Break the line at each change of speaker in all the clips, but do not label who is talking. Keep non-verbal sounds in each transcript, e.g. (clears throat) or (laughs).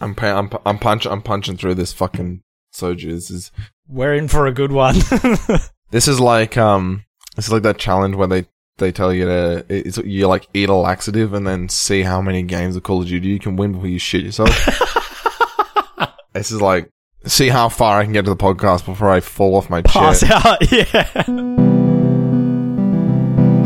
I'm I'm I'm punch I'm punching through this fucking soju. This is
We're in for a good one. (laughs)
this is like um this is like that challenge where they they tell you to it's, you like eat a laxative and then see how many games of Call of Duty you can win before you shit yourself. (laughs) this is like see how far I can get to the podcast before I fall off my
Pass
chair.
out. (laughs) Yeah.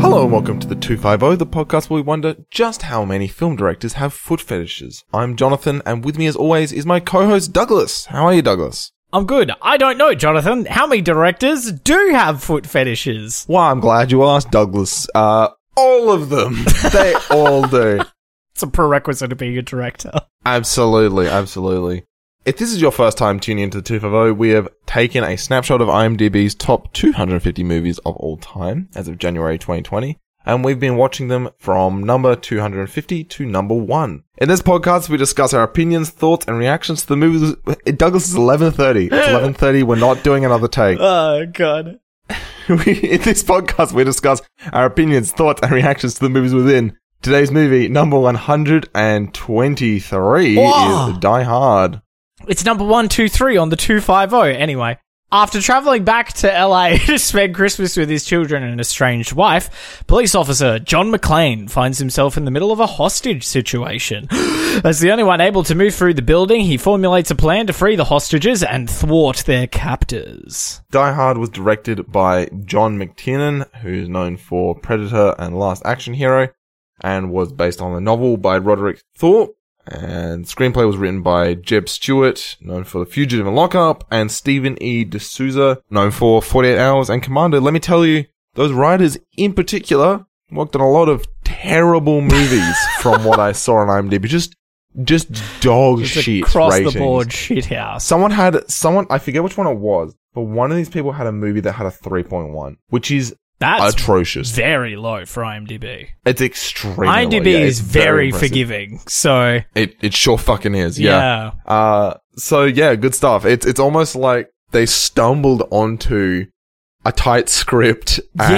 Hello and welcome to the 250, the podcast where we wonder just how many film directors have foot fetishes. I'm Jonathan, and with me as always is my co-host Douglas. How are you, Douglas?
I'm good. I don't know, Jonathan. How many directors do have foot fetishes?
Well, I'm glad you asked, Douglas. Uh, all of them. they all do. (laughs)
It's a prerequisite to being a director.
Absolutely, absolutely. If this is your first time tuning into the 250, we have taken a snapshot of IMDb's top 250 movies of all time as of January 2020, and we've been watching them from number 250 to number 1. In this podcast, we discuss our opinions, thoughts, and reactions to the movies. Douglas is 11.30. It's 11.30. (laughs) We're not doing another take. (laughs)
Oh, God. (laughs)
we, in this podcast, we discuss our opinions, thoughts, and reactions to the movies within. Today's movie, number 123,
Whoa.
is Die Hard.
It's number one, two, three on the 250. Anyway, after traveling back to LA (laughs) to spend Christmas with his children and estranged wife, police officer John McClane finds himself in the middle of a hostage situation. (gasps) As the only one able to move through the building, he formulates a plan to free the hostages and thwart their captors.
Die Hard was directed by John McTiernan, who's known for Predator and Last Action Hero, and was based on a novel by Roderick Thorp. And screenplay was written by Jeb Stewart, known for The Fugitive and Lockup, and Stephen E. D'Souza, known for 48 Hours and Commando. Let me tell you, those writers in particular worked on a lot of terrible movies (laughs) from what I saw on IMDb. Just, just dog
a
shit
across
ratings.
the board shit house.
Someone had someone I forget which one it was, but one of these people had a movie that had a 3.1, which is
That's
atrocious.
very low for IMDb.
It's extremely low.
IMDb
Yeah,
is
it's
very, forgiving. So,
It it sure fucking is. Yeah.
yeah.
Uh so yeah, good stuff. It's it's almost like they stumbled onto a tight script and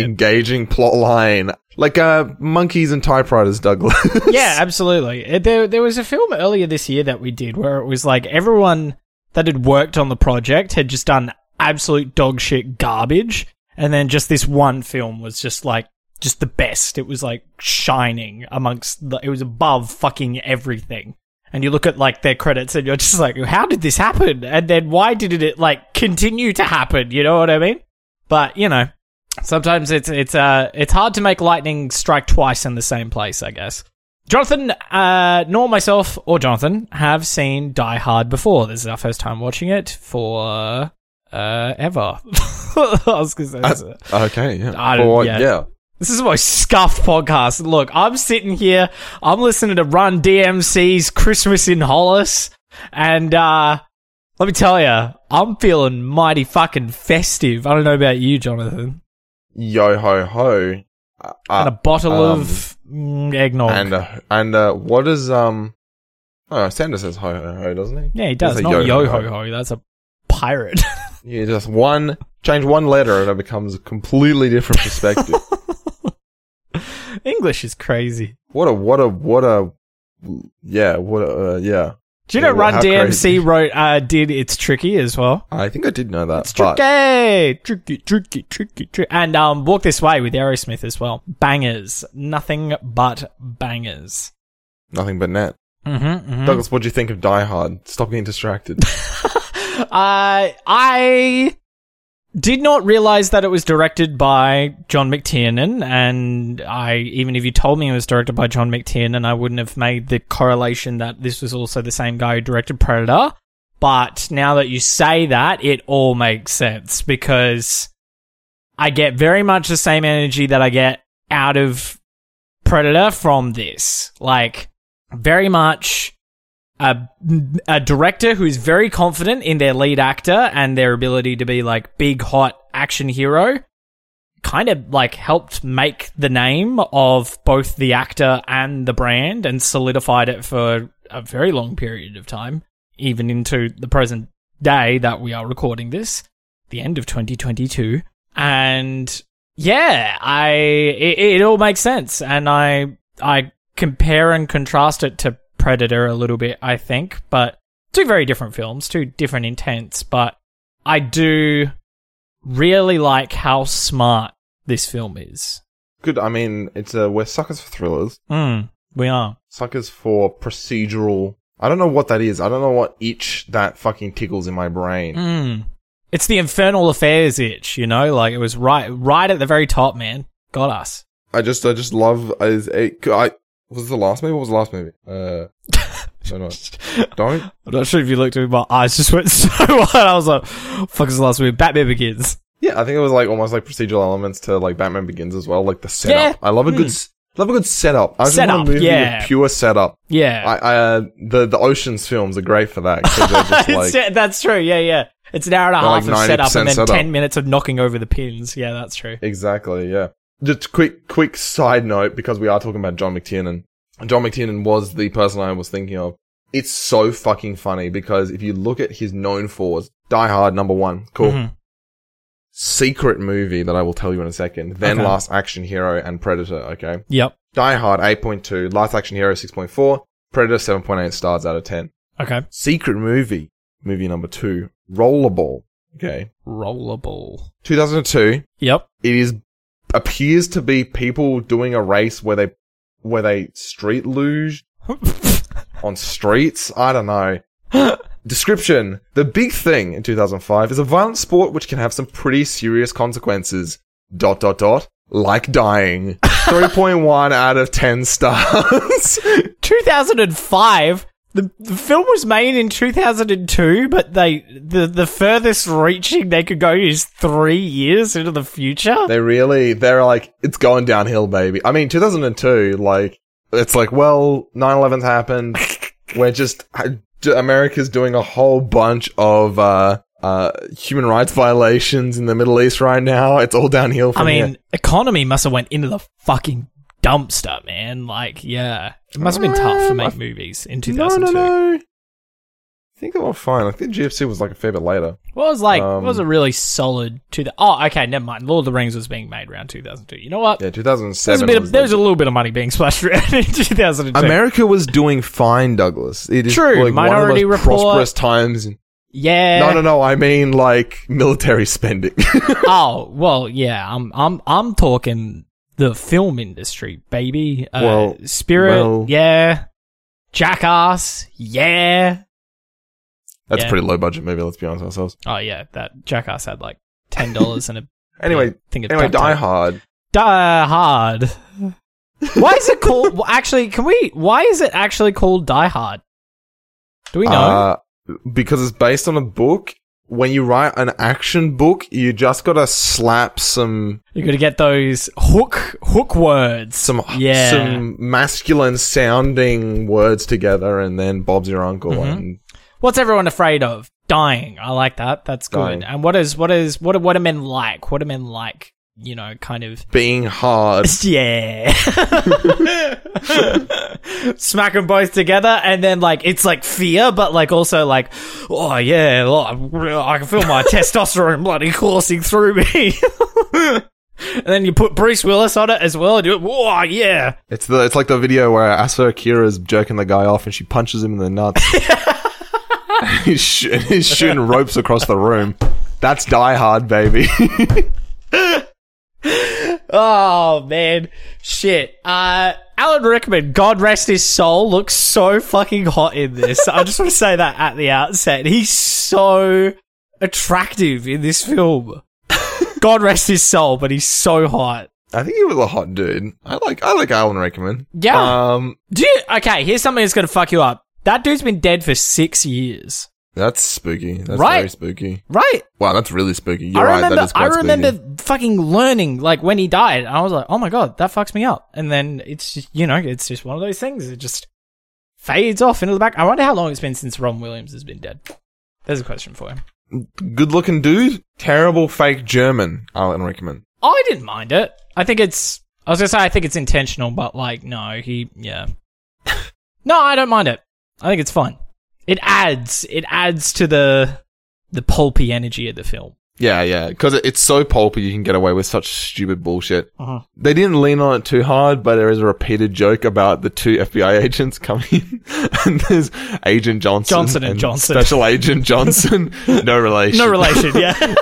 Yeah.
engaging plot line. Like uh monkeys and typewriters, Douglas. (laughs)
Yeah, absolutely. Uh, There, there was a film earlier this year that we did where it was like everyone that had worked on the project had just done absolute dog shit garbage, and then just this one film was just like just the best. It was like shining amongst the. It was above fucking everything. And you look at like their credits, and you're just like, how did this happen? And then why did it like continue to happen? You know what I mean? But you know, sometimes it's it's uh it's hard to make lightning strike twice in the same place, I guess. Jonathan, uh, nor myself or Jonathan have seen Die Hard before. This is our first time watching it for uh ever. (laughs) I was gonna say this.
okay, yeah.
I don't-
what-
yeah.
yeah.
This is my scuffed podcast. Look, I'm sitting here, I'm listening to Run DMC's Christmas in Hollis, and uh let me tell you, I'm feeling mighty fucking festive. I don't know about you, Jonathan.
Yo ho ho. Uh,
and a bottle
um,
of mm, eggnog.
And uh, and uh, what is um? Oh, Sanders says ho ho ho, doesn't he?
yeah, he does. Not yo ho ho. That's a pirate. (laughs)
Yeah, just one change one letter and it becomes a completely different perspective. (laughs)
English is crazy.
what a what a what a yeah what a uh, yeah.
Do you
Yeah,
know Run DMC
crazy.
wrote uh did it's tricky as well?
I think I did know that.
It's tricky, tricky, tricky, tricky, tricky. And um, Walk This Way with Aerosmith as well. Bangers, nothing but bangers.
nothing but net.
Mm-hmm,
Douglas, what do you think of Die Hard? Stop getting distracted. (laughs)
Uh, I did not realize that it was directed by John McTiernan, and I even if you told me it was directed by John McTiernan, I wouldn't have made the correlation that this was also the same guy who directed Predator. But now that you say that, it all makes sense because I get very much the same energy that I get out of Predator from this. Like, very much a, a director who is very confident in their lead actor and their ability to be like big hot action hero kind of like helped make the name of both the actor and the brand and solidified it for a very long period of time even into the present day that we are recording this the end of 2022 and yeah i it, it all makes sense. And i i compare and contrast it to Predator a little bit, I think, but two very different films, two different intents, but I do really like how smart this film is.
Good. I mean, it's uh, we're suckers for thrillers.
Mm, we are.
Suckers for procedural. I don't know what that is. I don't know what itch that fucking tickles in my brain.
Mm. It's the Infernal Affairs itch, you know? Like, it was right, right at the very top, man. Got us.
I just, I just love. I, I was the last movie. What was the last movie? Uh, don't. (laughs) Don't.
I'm not sure if you looked at me, my eyes just went (laughs) so wide. I was like, fuck is the last movie? Batman Begins.
Yeah, I think it was like almost like procedural elements to like Batman Begins as well, like the setup.
Yeah.
I love a good, s love a good setup. I just
Setup,
want a movie
yeah.
with pure setup.
Yeah.
I, I uh, the the Ocean's films are great for that just (laughs) like
that's true. Yeah, yeah. It's an hour and a half
like
of setup and then
setup.
10 minutes of knocking over the pins. Yeah, that's true.
exactly yeah. Just quick quick side note because we are talking about John McTiernan. John McTiernan was the person I was thinking of. It's so fucking funny because if you look at his known fours, Die Hard number one, cool.
Mhm.
Secret movie that I will tell you in a second. Then
Okay.
Last Action Hero and Predator. Okay.
Yep.
Die Hard 8.2, Last Action Hero 6.4, Predator 7.8 stars out of 10.
Okay.
Secret movie, movie number two, Rollerball. Okay.
Rollerball.
2002.
Yep.
It is, appears to be people doing a race where they, where they street luge (laughs) on streets. I don't know. Description. The big thing in 2005 is a violent sport which can have some pretty serious consequences. Dot dot dot. Like dying. (laughs) 3.1 out of 10 stars. (laughs)
2005. The, the film was made in 2002, but they the the furthest reaching they could go is three years into the future.
they really, they're like, it's going downhill, baby. I mean, 2002, like, it's like, well, 9-11's happened. (laughs) We're just, America's doing a whole bunch of, uh, uh, human rights violations in the Middle East right now. It's all downhill
for
I
mean,
here.
economy must have went into the fucking dumpster, man. Like, yeah, it must have been tough to make movies in
No,
2002.
no, no. no. I think they were fine. I think GFC was like a fair bit later.
What was like?
Um,
what was a really solid two? Oh, okay, never mind. Lord of the Rings was being made around 2002. You know what?
Yeah,
There was
2007.
a of,
was
there was a little bit of money being splashed around (laughs) in 2002.
America was doing fine, Douglas. It is
True,
like
Minority
one of the most
Report.
prosperous times. in-
yeah.
No, no, no. I mean like military spending. (laughs)
oh well, yeah. I'm I'm I'm talking the film industry, baby. Uh,
Well,
Spirit,
well-
yeah. Jackass, yeah.
That's
Yeah.
a pretty low budget movie. Let's be honest with ourselves.
Oh yeah, that Jackass had like ten dollars and a (laughs)
Anyway,
thing of
anyway, Die
tape.
Hard.
Die Hard. (laughs) why is it called? actually, can we? Why is it actually called Die Hard? Do we know?
Uh, because it's based on a book. When you write an action book, you just gotta slap some
you got to get those hook hook words.
some
yeah.
some masculine sounding words together, and then Bob's your uncle.
Mhm.
And
What's everyone afraid of? Dying. I like that. That's good.
Dying.
And what is what is what are, what are men like? What are men like? You know, kind of.
being hard. (laughs)
Yeah. (laughs) Smack them both together, and then like it's like fear, but like also like, oh yeah, I can feel my (laughs) testosterone bloody coursing through me. and then you put Bruce Willis on it as well, and do it. Whoa, yeah.
It's the it's like the video where Asa Akira's jerking the guy off and she punches him in the nuts. he's, sh- he's shooting ropes across the room. That's Die Hard, baby.
Oh man, shit. Uh, Alan Rickman, God rest his soul, looks so fucking hot in this. I just want to say that at the outset. He's so attractive in this film. (laughs) God rest his soul, but he's so hot.
I think he was a hot dude. I like I like Alan Rickman.
Yeah.
Um,
Do you, okay, here's something that's gonna fuck you up. That dude's been dead for six years.
That's spooky. That's
Right.
very spooky.
Right?
Wow, that's really spooky. You're
I
right.
remember
That is quite
I remember
spooky.
fucking learning like when he died. And I was like, "Oh my god, that fucks me up." And then it's just, you know, it's just one of those things. It just fades off into the back. I wonder how long it's been since Ron Williams has been dead. There's a question for him.
Good looking dude. Terrible fake German. Alan Rickman.
I didn't mind it. I think it's I was going to say I think it's intentional, but like no, he yeah. (laughs) no, I don't mind it. I think it's fun. It adds it adds to the the pulpy energy of the film.
Yeah, yeah, because it's so pulpy, you can get away with such stupid bullshit.
Uh-huh.
They didn't lean on it too hard, but there is a repeated joke about the two FBI (laughs) agents coming in, and there's Agent Johnson,
Johnson and Johnson.
Special Agent Johnson, (laughs) no relation,
No relation, yeah.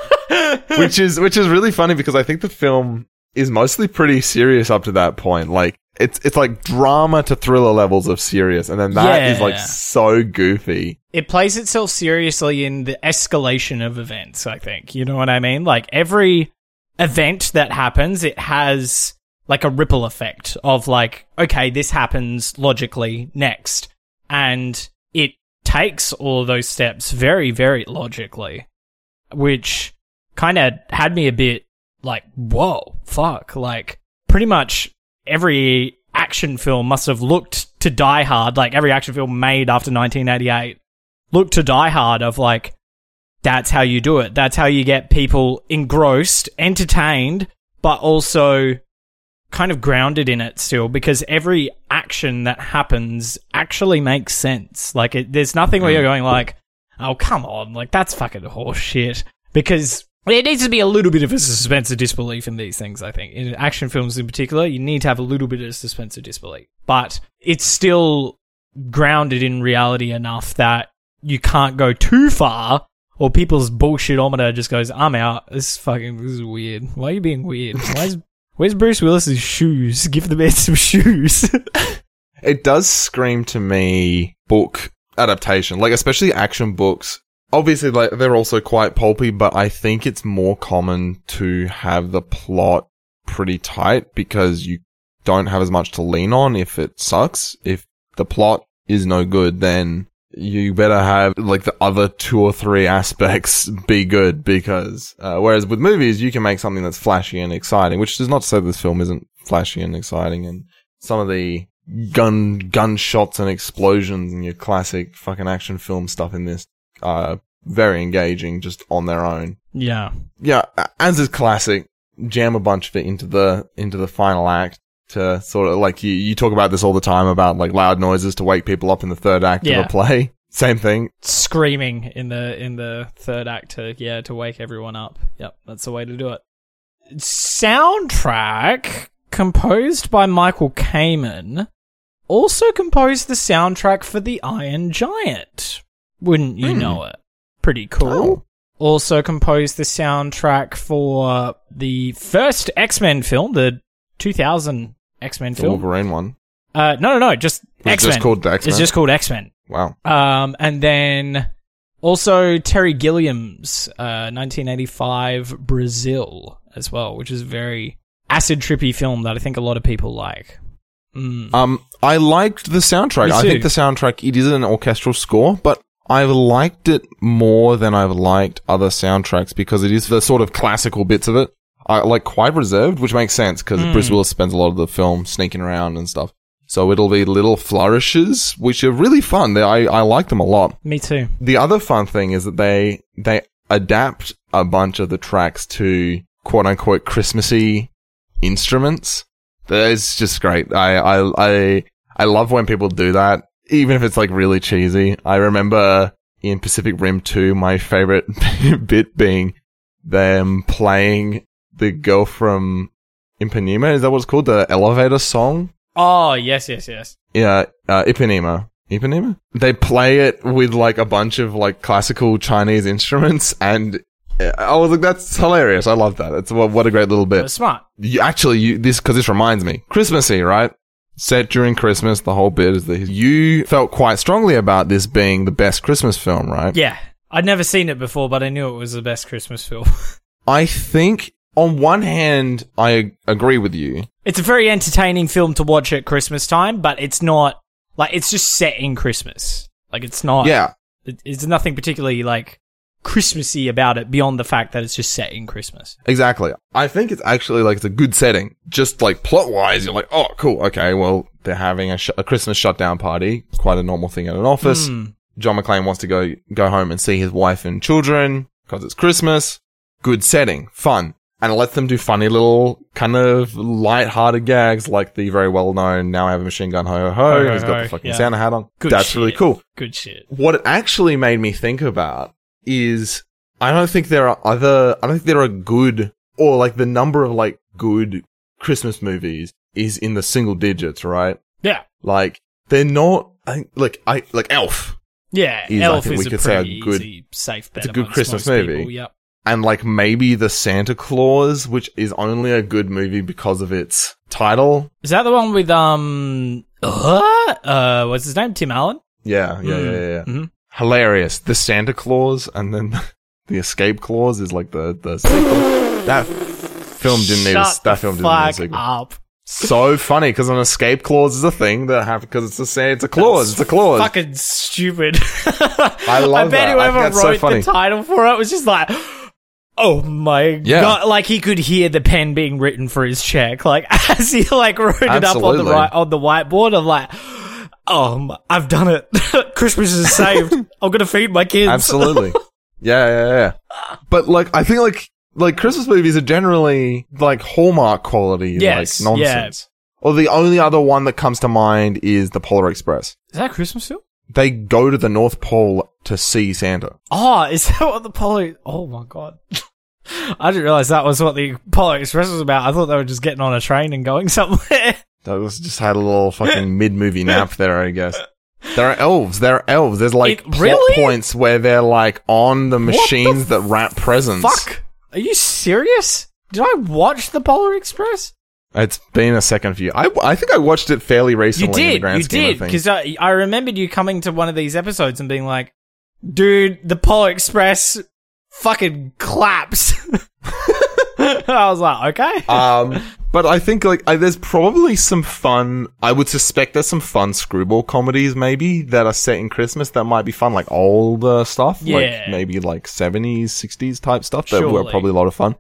(laughs)
which is which is really funny because I think the film is mostly pretty serious up to that point. Like it's it's like drama to thriller levels of serious, and then that is like so goofy.
it plays itself seriously in the escalation of events, I think. You know what I mean? Like every event that happens, it has like a ripple effect of like, okay, this happens logically next. And it takes all of those steps very, very logically, which kind of had me a bit like, whoa, fuck. Like pretty much every action film must have looked to Die Hard, like every action film made after 1988 looked to Die Hard of like, that's how you do it. That's how you get people engrossed, entertained, but also kind of grounded in it still because every action that happens actually makes sense. Like, it, there's nothing where hmm. you're going like, oh, come on, like, that's fucking horse shit. Because there needs to be a little bit of a suspense of disbelief in these things, I think. In action films in particular, you need to have a little bit of suspense of disbelief. But it's still grounded in reality enough that you can't go too far or people's bullshitometer just goes, I'm out. This is fucking, this is weird. Why are you being weird? (laughs) Why is, where's Bruce Willis's shoes? Give the man some shoes.
It does scream to me book adaptation, like especially action books. Obviously, like they're also quite pulpy, but I think it's more common to have the plot pretty tight because you don't have as much to lean on if it sucks. If the plot is no good, then you better have like the other two or three (laughs) aspects be good because uh, whereas with movies you can make something that's flashy and exciting, which does not say this film isn't flashy and exciting and some of the gun gunshots and explosions and your classic fucking action film stuff in this are very engaging just on their own.
yeah.
Yeah, as is classic, jam a bunch of it into the into the final act to sort of like you you talk about this all the time about like loud noises to wake people up in the third act
Yeah.
of a play. (laughs) Same thing.
Screaming in the, in the third act to, yeah, to wake everyone up. Yep. That's the way to do it. Soundtrack composed by Michael Kamen also composed the soundtrack for The Iron Giant. Wouldn't you
Hmm.
know it? Pretty cool.
Oh.
Also composed the soundtrack for the first X-Men film, the 2000 X-Men
The
film.
Wolverine one.
Uh, no, no, no, just
called X-Men.
It's just called X-Men.
Wow.
Um, and then also Terry Gilliam's uh, 1985 Brazil as well, which is a very acid trippy film that I think a lot of people like. Mm.
Um, I liked the soundtrack. I think the soundtrack, it is an orchestral score, but I've liked it more than I've liked other soundtracks because it is the sort of classical bits of it. I like quite reserved, which makes sense because
Hmm.
Bruce Willis spends a lot of the film sneaking around and stuff. So it'll be little flourishes, which are really fun. They, I, I like them a lot.
Me too.
The other fun thing is that they, they adapt a bunch of the tracks to quote unquote Christmassy instruments. That's just great. I, I, I, I love when people do that, even if it's like really cheesy. I remember in Pacific Rim 2, my favorite (laughs) bit being them playing the girl from Ipanema. Is that what it's called? The elevator song?
Oh yes, yes, yes.
Yeah, uh, Ipanema. Ipanema? They play it with like a bunch of like classical Chinese instruments and uh, I was like, that's hilarious. I love that. It's what, what a great little bit.
smart.
You actually, you, this, cause this reminds me, Christmassy, right? Set during Christmas, the whole bit is that you felt quite strongly about this being the best Christmas film, right?
Yeah, I'd never seen it before, but I knew it was the best Christmas film. (laughs)
I think on one hand, I agree with you.
it's a very entertaining film to watch at Christmas time, but it's not like it's just set in Christmas. Like it's not.
Yeah.
it's nothing particularly like Christmassy about it beyond the fact that it's just set in Christmas.
Exactly. I think it's actually like it's a good setting. Just like plot wise, you're like, oh, cool. Okay, well, they're having a, sh- a Christmas shutdown party. It's quite a normal thing at an office.
Hmm.
John McClane wants to go go home and see his wife and children because it's Christmas. Good setting, fun, and it lets them do funny little kind of light-hearted gags like the very well known "Now I have a machine gun, ho ho ho."
Ho, ho,
He's got the fucking
yeah.
Santa hat on.
Good
That's
shit.
really cool
Good shit.
what it actually made me think about is I don't think there are other. I don't think there are good or like the number of like good Christmas movies is in the single digits, right?
Yeah.
Like they're not. I like I like Elf
Yeah,
Is, I
Elf
think
is
we
a
could say a
pretty
good-
easy, safe bet.
it's a good Christmas movie.
People. Yep.
and like maybe the Santa Clause, which is only a good movie because of its title.
Is that the one with um uh, uh what's his name? Tim Allen?
Yeah, yeah, yeah, yeah. yeah.
Mhm.
Hilarious. The Santa Clause and then (laughs) the Escape Clause is like the the sequel. that film didn't need a, that film didn't need a sequel.
up.
So funny because an escape clause is a thing that happens because it's a Santa Clause. It's a clause.
Fucking stupid.
I (laughs) love
I bet
that.
Whoever
that's so
wrote
funny.
the title for it was just like, oh my
Yeah.
god! Like he could hear the pen being written for his check, like (laughs) as he like wrote it up on the right on the whiteboard. I'm like, oh, I've done it. (laughs) Christmas is saved. (laughs) I'm gonna feed my kids.
Absolutely. yeah, yeah, yeah. But like, I think like like Christmas movies are generally like Hallmark quality,
Yes,
like nonsense. Or the only other one that comes to mind is the Polar Express.
Is that a Christmas film?
They go to the North Pole to see Santa.
Oh, is that what the Polar? Oh my god. (laughs) I didn't realize that was what the Polar Express was about. I thought they were just getting on a train and going somewhere.
Those just had a little fucking (laughs) mid-movie nap there, I guess. There are elves. There are elves. There's like
It-
plot
really?
points where they're like on the machines that wrap presents.
Fuck. Are you serious? Did I watch the Polar Express?
It's been a second view. I, I think I watched it fairly
You
recently in the
did.
grand
You
scheme
did.
of things.
Because I, I remembered you coming to one of these episodes and being like, dude, the Polar Express fucking claps. (laughs) (laughs) (laughs) I was like, okay.
Um, but I think like I, there's probably some fun. I would suspect there's some fun screwball comedies maybe that are set in Christmas that might be fun, like older stuff,
Yeah.
like maybe like 70s, 60s type stuff that were
Surely.
probably a lot of fun.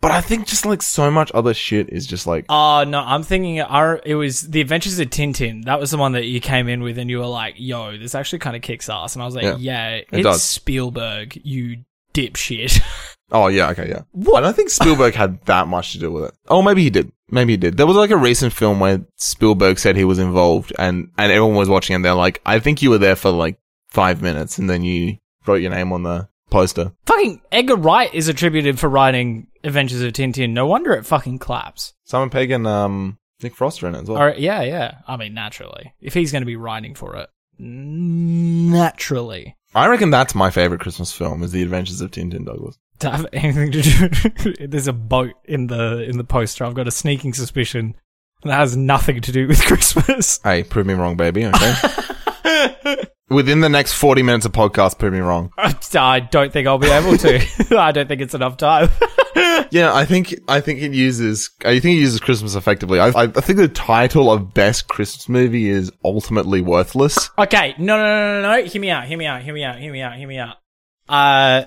But I think just like so much other shit is just like
Oh no, I'm thinking our, it was The Adventures of Tintin. That was the one that you came in with and you were like, yo, this actually kind of kicks ass. And I was like,
Yeah,
yeah, it's
does.
Spielberg, you dipshit. (laughs)
oh yeah, okay, yeah.
What?
I don't think Spielberg had that much to do with it. Oh, maybe he did. Maybe he did. There was like a recent film where Spielberg said he was involved, and and everyone was watching, and they're like, "I think you were there for like five minutes, and then you wrote your name on the poster."
fucking Edgar Wright is attributed for writing Adventures of Tintin. No wonder it fucking claps.
Simon Pegg and um, Nick Frost are in it as well.
Or yeah, yeah. I mean, naturally, if he's going to be writing for it, naturally,
I reckon that's my favorite Christmas film is The Adventures of Tintin Douglas.
To have anything to do. (laughs) There's a boat in the in the poster. I've got a sneaking suspicion that has nothing to do with (laughs) Christmas.
Hey, prove me wrong, baby. Okay. Within the next forty minutes of podcast, prove me wrong. (laughs)
I don't think I'll be able to. I don't think it's enough time.
Yeah, I think I think it uses I think it uses Christmas effectively. I, I, I think the title of best Christmas movie is ultimately worthless.
okay, no, no, no, no, no. Hear me out. Hear me out. Hear me out. Hear me out. Hear me out. Uh,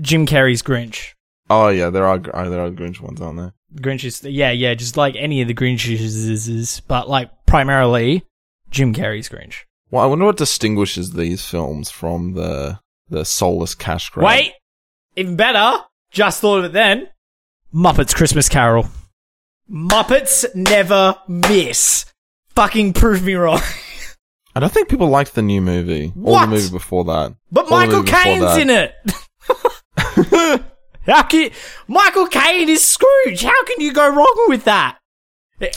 Jim Carrey's Grinch.
Oh yeah, there are uh, there are Grinch ones, aren't there?
Grinch is yeah, yeah, just like any of the Grinches, but like primarily Jim Carrey's Grinch.
Well, I wonder what distinguishes these films from the the soulless cash grab.
Wait, even better. Just thought of it then. Muppets Christmas Carol. Muppets never miss. Fucking prove me wrong.
I don't think people liked the new movie or the movie before that.
But Michael Caine's in it. (laughs) (laughs) How can Michael Caine is Scrooge? How can you go wrong with that?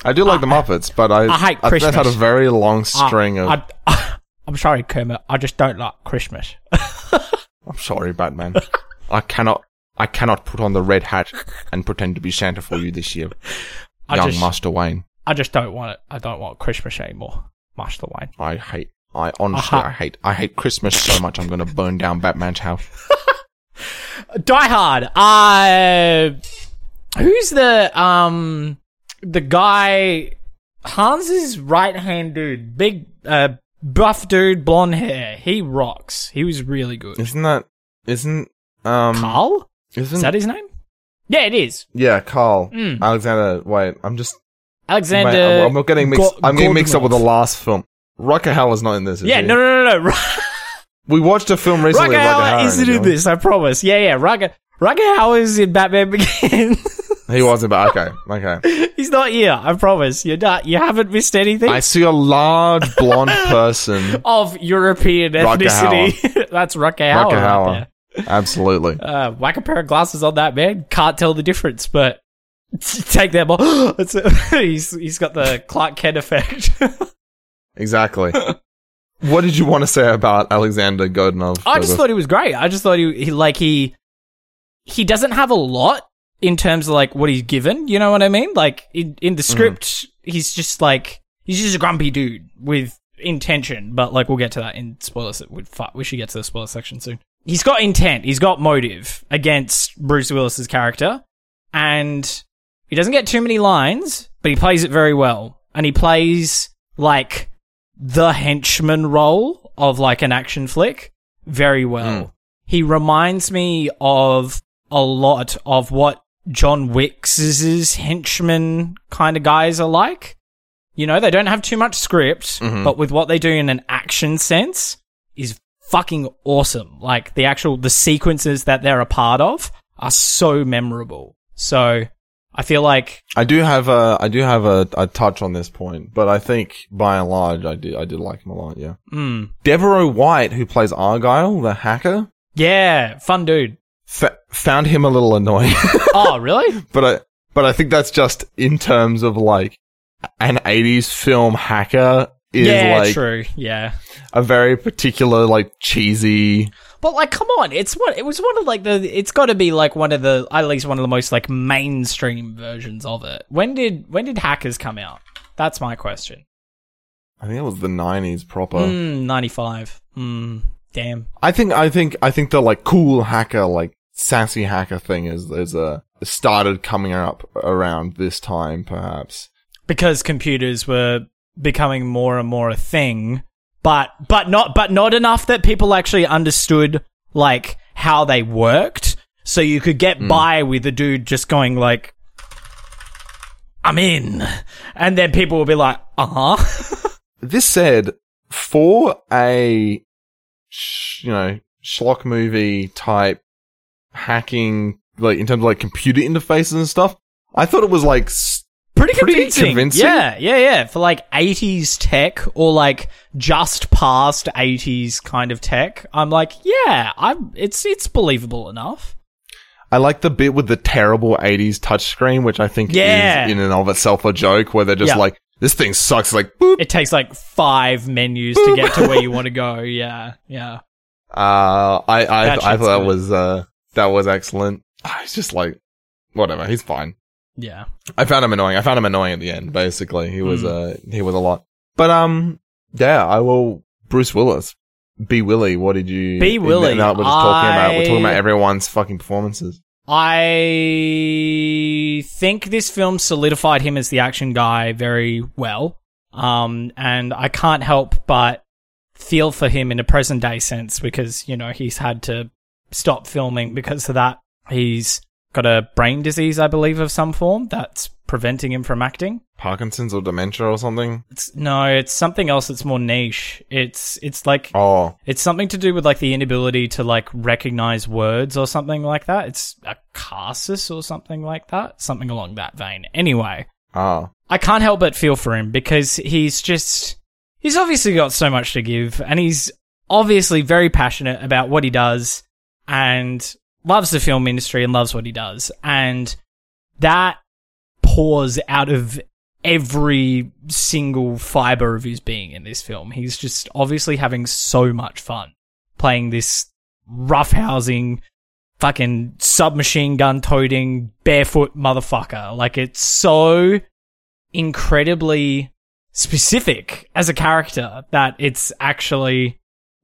I do like the Muppets, but I
I hate
think they've had a very long string of.
I, I, (laughs) I'm sorry, Kermit. I just don't like Christmas. (laughs)
I'm sorry, Batman. I cannot. I cannot put on the red hat and pretend to be Santa for you this year,
I
young
just-
Master Wayne.
I just don't want it. I don't want Christmas anymore, Master Wayne.
I hate. I honestly,
Aha.
I hate. I hate Christmas so much. I'm going to burn down Batman's house.
Die Hard. Uh, who's the um the guy? Hans's right hand dude, big uh buff dude, blonde hair. He rocks. He was really good.
Isn't that? Isn't um?
Carl?
Isn't
Is that his name? Yeah, it is.
yeah, Carl
Mm.
Alexander? Wait, I'm just.
Alexander.
Mate, I'm, I'm getting mixed.
Go-
I'm getting mixed up with the last film. Rutger Hauer's not in this. Is
Yeah, no, no, no, no. (laughs)
We watched a film recently.
Rutger
of
Hauer
Hauer
isn't in this. I promise. Yeah, yeah. Rutger Rutger Hauer's in Batman (laughs) Begins.
He wasn't, but okay, okay. (laughs)
He's not here. I promise. You're not. You haven't missed anything.
I see a large blonde (laughs) person.
of European ethnicity. That's Rutger Hauer.
Rutger
right
Hauer.
there.
Absolutely.
Uh, whack a pair of glasses on that man. Can't tell the difference, but take them off. (gasps) He's he's got the Clark Kent effect.
Exactly. What did you want to say about Alexander Godunov?
I just thought he was great. I just thought he, he like he he doesn't have a lot in terms of like what he's given. You know what I mean? Like in in the mm-hmm. script, he's just like he's just a grumpy dude with intention. But like we'll get to that in spoilers. We we should get to the spoiler section soon. He's got intent. He's got motive against Bruce Willis's character, and he doesn't get too many lines, but he plays it very well. And he plays like the henchman role of like an action flick very well.
Mm.
He reminds me of a lot of what John Wick's henchmen kind of guys are like. You know, they don't have too much script,
Mhm.
but with what they do in an action sense is fucking awesome. Like the actual the sequences that they're a part of are so memorable. So I feel like
I do have a I do have a, a touch on this point, but I think by and large I did I did like him a lot. Yeah,
mm,
De'voreaux White, who plays Argyle, the hacker,
yeah, fun dude.
fa- found him a little annoying. (laughs)
Oh, really? (laughs)
but I but I think that's just in terms of like an '80s film hacker is
yeah,
like
true. Yeah.
a very particular like cheesy.
But like, come on! It's what it was one of like the. It's got to be like one of the at least one of the most like mainstream versions of it. When did when did Hackers come out? That's my question.
I think it was the '90s proper.
Hmm, ninety five. Hmm, damn.
I think I think I think the like cool hacker like sassy hacker thing is is uh, started coming up around this time perhaps.
Because computers were becoming more and more a thing, but but not but not enough that people actually understood like how they worked. So you could get by with the dude just going like, "I'm in," and then people will be like, "Uh huh." (laughs)
This said, for a sh- you know schlock movie type hacking, like in terms of like computer interfaces and stuff, I thought it was like s-
pretty
Pretty
convincing.
convincing.
Yeah, yeah, yeah. For like 80s tech or like just past 80s kind of tech, I'm like, yeah, I'm it's it's believable enough.
I like the bit with the terrible 80s touchscreen, which I think
Yeah.
is in and of itself a joke where they're just
Yeah.
like, this thing sucks. Like, boop.
It takes like 5 menus to get to where you want to go. (laughs) Yeah, yeah.
Uh, I, I,
That
I thought that
good.
was, uh, that was excellent. Ah, It's just like, whatever. He's fine.
Yeah.
I found him annoying. I found him annoying at the end, basically. He was,
Hmm.
uh, he was a lot. But, um, yeah, I will, Bruce Willis. Be Willie, what did you?
Be Willie,
No, we're just talking about, we're talking about everyone's fucking performances.
I think this film solidified him as the action guy very well. Um, and I can't help but feel for him in a present day sense because, you know, he's had to stop filming because of that. He's got a brain disease, I believe, of some form that's preventing him from acting.
Parkinson's or dementia or something?
It's, no, it's something else that's more niche. It's, it's like,
Oh,
it's something to do with like the inability to like recognize words or something like that. It's a casus or something like that. Something along that vein. Anyway,
ah.
I can't help but feel for him because he's just he's obviously got so much to give and he's obviously very passionate about what he does and loves the film industry and loves what he does and that pours out of every single fiber of his being in this film. He's just obviously having so much fun playing this roughhousing fucking submachine gun toting barefoot motherfucker. Like it's so incredibly specific as a character that it's actually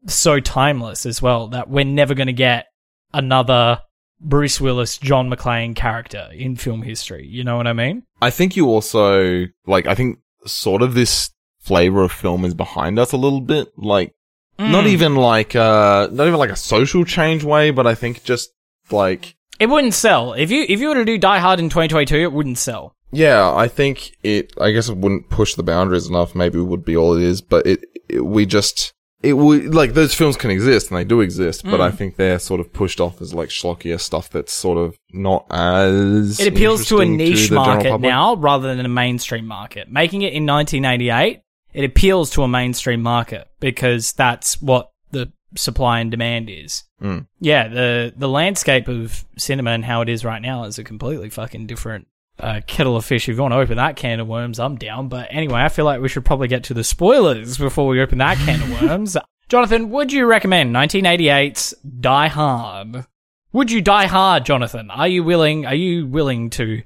so timeless as well that we're never going to get another Bruce Willis, John McClane character in film history. You know what I mean?
I think you also like. I think sort of this flavor of film is behind us a little bit. Like not
Mm.
even like uh not even like a social change way, but I think just like
It wouldn't sell. If you if you were to do Die Hard in 2022, it wouldn't sell.
yeah. I think it. I guess it wouldn't push the boundaries enough. Maybe it would be all it is, but it. it we just. It would like those films can exist and they do exist, but I
Mm.
think they're sort of pushed off as like schlockier stuff that's sort of not as.
It appeals to a niche
general
market now rather than a mainstream market. Making it in 1988, it appeals to a mainstream market because that's what the supply and demand is.
Mm.
Yeah, the the landscape of cinema and how it is right now is a completely fucking different uh, kettle of fish. If you want to open that can of worms, I'm down. But anyway, I feel like we should probably get to the spoilers before we open that can of worms. (laughs) Jonathan, would you recommend 1988's Die Hard? Would you die hard, Jonathan? Are you willing? Are you willing to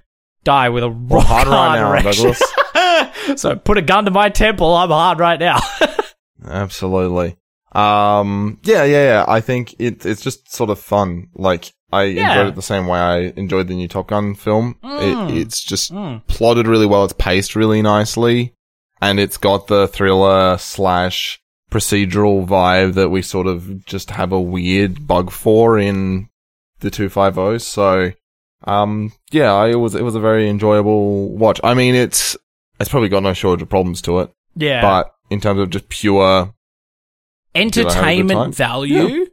die with a rock
hard right now. Douglas. (laughs)
so put a gun to my temple. I'm hard right now. (laughs)
Absolutely. Um, yeah, yeah, yeah. I think it, it's just sort of fun. Like, I
Yeah.
enjoyed it the same way I enjoyed the new Top Gun film.
Mm.
It, it's just
Mm.
plotted really well. It's paced really nicely. And it's got the thriller slash procedural vibe that we sort of just have a weird bug for in the 250s. So, um, yeah, I, it was, it was a very enjoyable watch. I mean, it's, it's probably got no shortage of problems to it,
Yeah.
but in terms of just pure Did I have a good time?
entertainment value,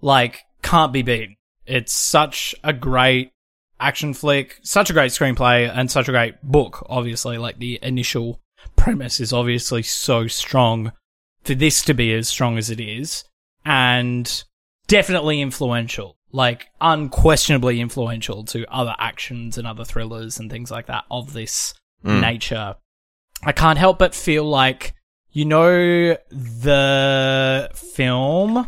like, can't be beaten. It's such a great action flick, such a great screenplay, and such a great book, obviously. Like, the initial premise is obviously so strong for this to be as strong as it is, and definitely influential. Like, unquestionably influential to other actions and other thrillers and things like that of this
Mm.
nature. I can't help but feel like you know the film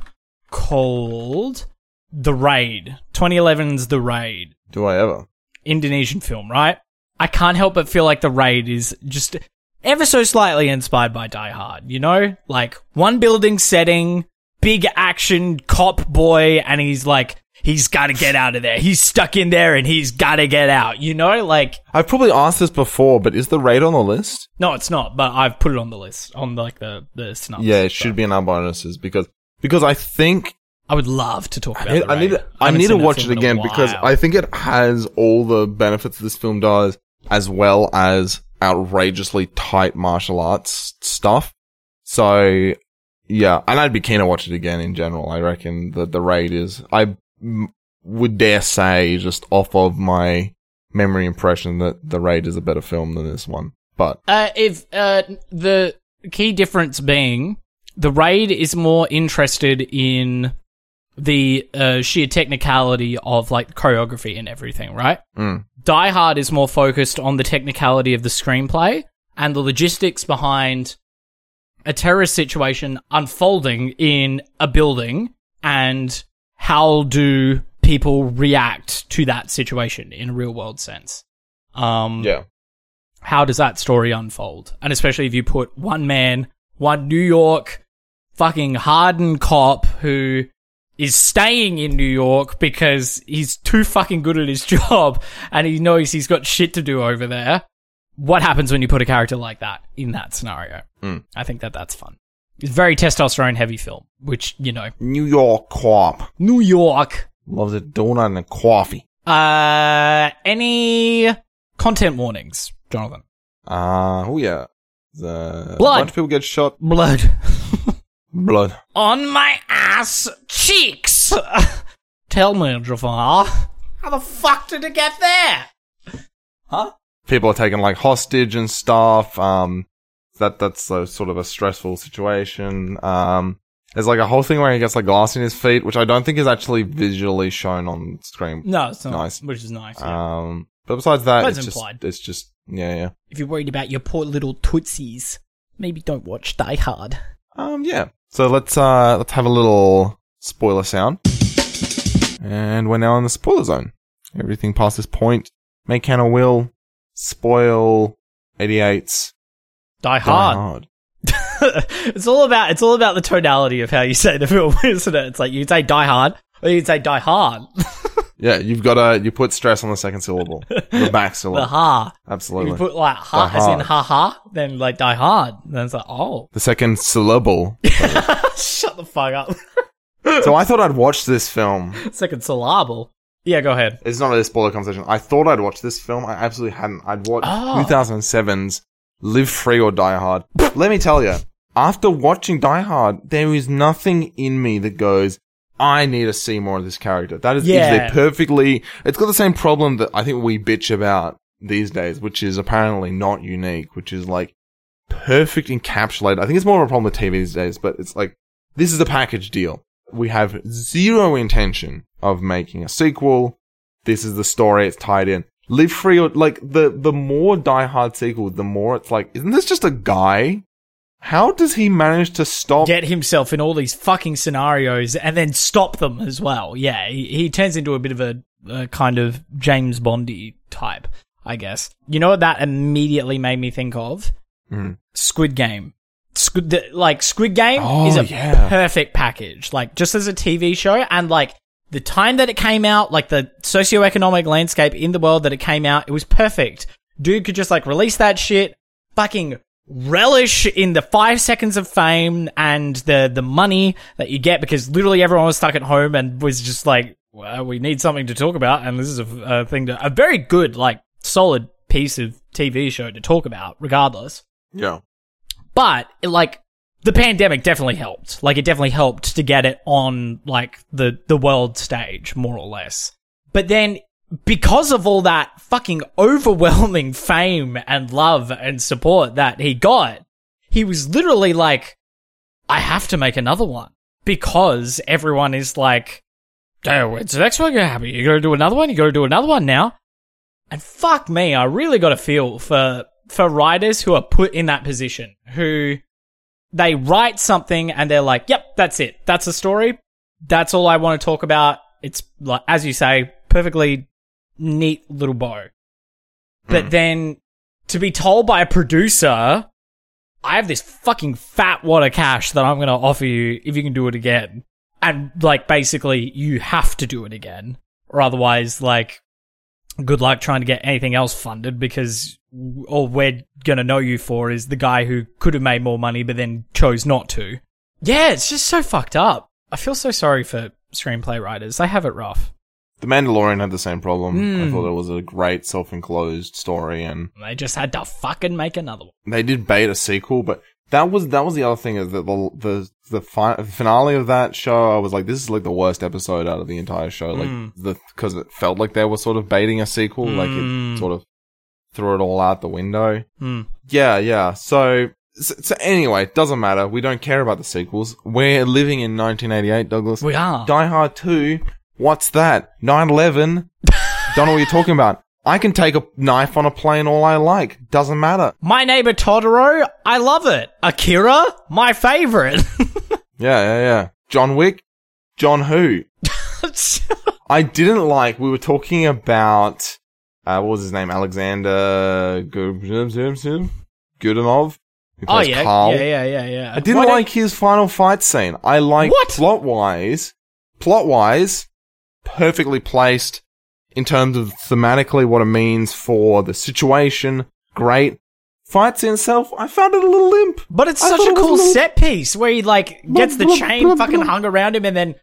called The Raid, 2011's The Raid,
Do I ever?
Indonesian film, right? I can't help but feel like The Raid is just ever so slightly inspired by Die Hard, you know? Like one building setting, big action cop boy and he's like he's got to get out of there. He's stuck in there and he's got to get out, you know? Like
I've probably asked this before, but is the raid on the list?
No, it's not. But I've put it on the list on like the the snubs.
yeah, it should be in our bonuses because because I think
I would love to talk about.
I,
the
I need to, I need to watch it
film in a
again because. I think it has all the benefits this film does, as well as outrageously tight martial arts stuff. So yeah, and I'd be keen to watch it again in general. I reckon that the raid is I m- would dare say just off of my memory impression that the raid is a better film than this one, but.
Uh, if uh, the key difference being the raid is more interested in the uh, sheer technicality of like choreography and everything, right?
Mm.
Die Hard is more focused on the technicality of the screenplay and the logistics behind a terrorist situation unfolding in a building and how do people react to that situation in a real world sense. Um,
Yeah.
how does that story unfold? And especially if you put one man, one New York fucking hardened cop who is staying in New York because he's too fucking good at his (laughs) job and he knows he's got shit to do over there. What happens when you put a character like that in that scenario?
Mm.
I think that that's fun. It's a very testosterone heavy film, which, you know,
New York cop.
New York.
Loves a donut and a coffee.
Uh, any content warnings, Jonathan?
Uh, oh yeah. The
Blood.
A bunch of people get shot.
Blood. (laughs)
Blood.
on my ass cheeks. (laughs) Tell me, Jafar, how the fuck did it get there? Huh?
People are taken like hostage and stuff. Um, that that's a, sort of a stressful situation. Um, there's like a whole thing where he gets like glass in his feet, which I don't think is actually visually shown on screen.
No, it's not.
Nice.
Which is nice. yeah.
Um, but besides that,
But
it's
it's
just
implied.
it's just yeah yeah.
if you're worried about your poor little tootsies, maybe don't watch Die Hard.
Um, yeah. So let's uh let's have a little spoiler sound, and we're now in the spoiler zone. Everything past this point, may can or will spoil 88's
Die
Die
Hard.
Hard. (laughs)
it's all about it's all about the tonality of how you say the film, (laughs) isn't it? It's like you say Die Hard or you can say Die Hard. (laughs)
Yeah, you've got to you put stress on the second syllable, the (laughs) back syllable.
the ha. If
Absolutely.
you put like ha
Die
as in ha ha, then like Die Hard. Then it's like oh,
the second syllable. (laughs)
shut the fuck up. (laughs)
so I thought I'd watch this film.
Second syllable. Yeah, go ahead.
It's not a spoiler conversation. I thought I'd watch this film. I absolutely hadn't. I'd watched
Oh.
2007's Live Free or Die Hard. Let me tell you, after watching Die Hard, there is nothing in me that goes, I need to see more of this character. That is,
Yeah.
perfectly, it's got the same problem that I think we bitch about these days, which is apparently not unique, which is like perfect encapsulated. I think it's more of a problem with TV these days, but it's like, this is a package deal. we have zero intention of making a sequel. This is the story. It's tied in. Live free or like the the more Die Hard sequels, the more it's like, isn't this just a guy? How does he manage to stop?
Get himself in all these fucking scenarios and then stop them as well. Yeah, he, he turns into a bit of a, a kind of James Bondy type, I guess. You know what that immediately made me think of?
Mhm.
Squid Game. Squid, the, like Squid Game
Oh,
is a
yeah.
perfect package. Like just as a TV show and like the time that it came out, like the socioeconomic landscape in the world that it came out, it was perfect. Dude could just like release that shit, fucking relish in the five seconds of fame and the the money that you get because literally everyone was stuck at home and was just like, well, we need something to talk about, and this is a, a thing to a very good, like solid piece of TV show to talk about, regardless.
Yeah.
But it, like the pandemic definitely helped. Like it definitely helped to get it on like the the world stage more or less. But then because of all that fucking overwhelming fame and love and support that he got, he was literally like I have to make another one because everyone is like Oh, when's the next one gonna happen? You gotta do another one? You gotta do another one now? And fuck me, I really got a feel for for writers who are put in that position, who they write something and they're like, "Yep, that's it. That's a story. That's all I want to talk about." It's like, as you say, perfectly neat little bow. But hmm. then to be told by a producer, "I have this fucking fat wad of cash that I'm going to offer you if you can do it again," and like basically you have to do it again, or otherwise, like good luck trying to get anything else funded because all we're gonna know you for is the guy who could have made more money but then chose not to. Yeah, it's just so fucked up. I feel so sorry for screenplay writers. They have it rough.
The Mandalorian had the same problem. I
Hmm.
thought it was a great self-enclosed story, and
They just had to fucking make another one.
they did bait a sequel. But that was that was the other thing is that the the the fi- finale of that show, I was like, this is like the worst episode out of the entire show. Like
Mm.
the because it felt like they were sort of baiting a sequel. Like
Mm.
it sort of threw it all out the window.
Hmm.
Yeah, yeah. So, so, so anyway, it doesn't matter. We don't care about the sequels. We're living in 1988, Douglas.
We are.
Die Hard 2. What's that? 9/11. don't know what you're talking about. I can take a knife on a plane all I like. Doesn't matter.
My neighbor Totoro, I love it. Akira, my favorite. (laughs)
Yeah, yeah, yeah. John Wick. John who? (laughs) I didn't like. We were talking about. Uh, what was his name? Alexander Gu- Godunov.
oh yeah,
Carl.
yeah, yeah, yeah, yeah.
I didn't
Why
like his final fight scene. I like plot wise, plot wise, perfectly placed in terms of thematically what it means for the situation. Great. Fight scene itself, I found it a little limp.
But it's
I
such a cool
a little-
set piece where he like gets the chain fucking hung around him and then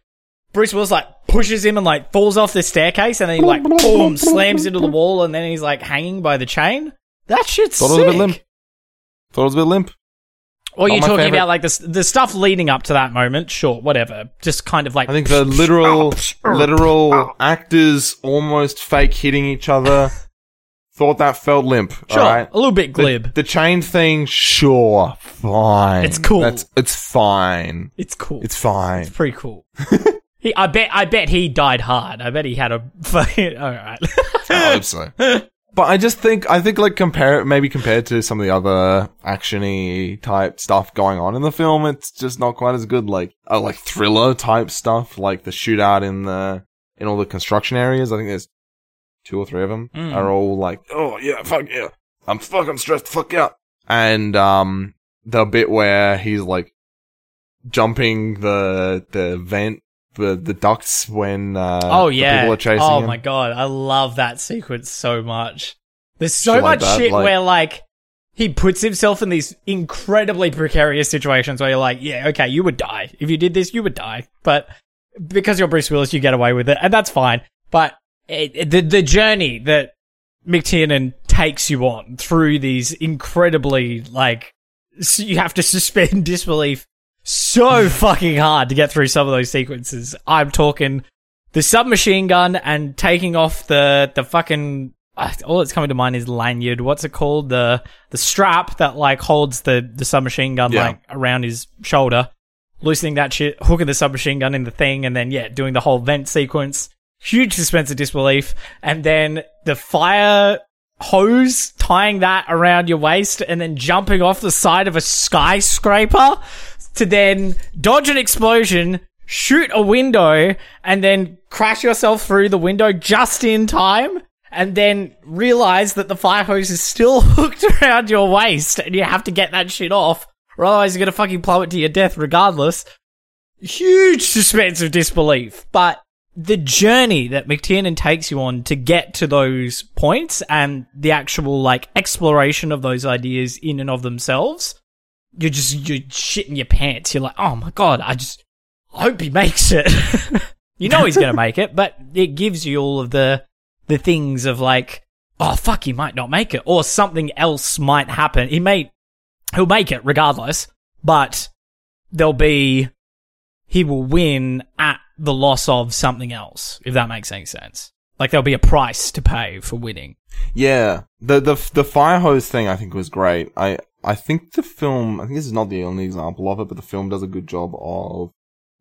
Bruce Willis like pushes him and like falls off the staircase and then he like boom slams into the wall and then he's like hanging by the chain. That shit's
Thought it was a bit limp. Thought it was a bit limp.
Or
Not
you're
my
talking
favorite.
about like the the stuff leading up to that moment, sure, whatever. Just kind of like
I think the literal, literal actors almost fake hitting each other. Thought that felt limp.
sure,
alright?
a little bit glib.
The, chain thing, sure, fine.
It's cool.
That's it's fine.
it's cool.
It's fine.
It's pretty cool. (laughs) he, I bet I bet he died hard. I bet he had a (laughs) fucking all right.
I hope so. (laughs) But I just think I think like compare maybe compared to some of the other actiony type stuff going on in the film, it's just not quite as good. Like uh, like thriller type stuff, like the shootout in the in all the construction areas. I think there's two or three of them
Mm.
are all like, oh yeah, fuck yeah, I'm fucking stressed, fuck yeah. And um, the bit where he's like jumping the the vent. The, the ducts when uh,
Oh yeah.
people are chasing
oh
him.
my god, I love that sequence so much. There's so
Shit
much
like that,
shit
like-
where like he puts himself in these incredibly precarious situations where you're like, yeah, okay, you would die. If you did this, you would die. But because you're Bruce Willis, you get away with it, and that's fine. But it, it- the the journey that McTiernan takes you on through these incredibly like you have to (laughs) suspend disbelief so fucking hard to get through some of those sequences. I'm talking the submachine gun and taking off the the fucking uh, all that's coming to mind is lanyard. What's it called? The the strap that like holds the the submachine gun
Yeah.
like around his shoulder. loosening that shit, hooking the submachine gun in the thing, and then yeah, doing the whole vent sequence. Huge suspense of disbelief, and then the fire hose, tying that around your waist, and then jumping off the side of a skyscraper to then dodge an explosion, shoot a window, and then crash yourself through the window just in time. And then realize that the fire hose is still (laughs) hooked around your waist and you have to get that shit off, or otherwise you're gonna fucking plummet to your death regardless. Huge suspense of disbelief. But the journey that McTiernan takes you on to get to those points and the actual like exploration of those ideas in and of themselves, you're just you're shitting your pants. You're like, oh my god, I just I hope he makes it. (laughs) you know he's gonna make it, but it gives you all of the the things of like, oh fuck, he might not make it, or something else might happen. He may he'll make it regardless, but there'll be he will win at the loss of something else, if that makes any sense. Like there'll be a price to pay for winning.
Yeah, the the the fire hose thing I think was great. I I think the film I think this is not the only example of it, but the film does a good job of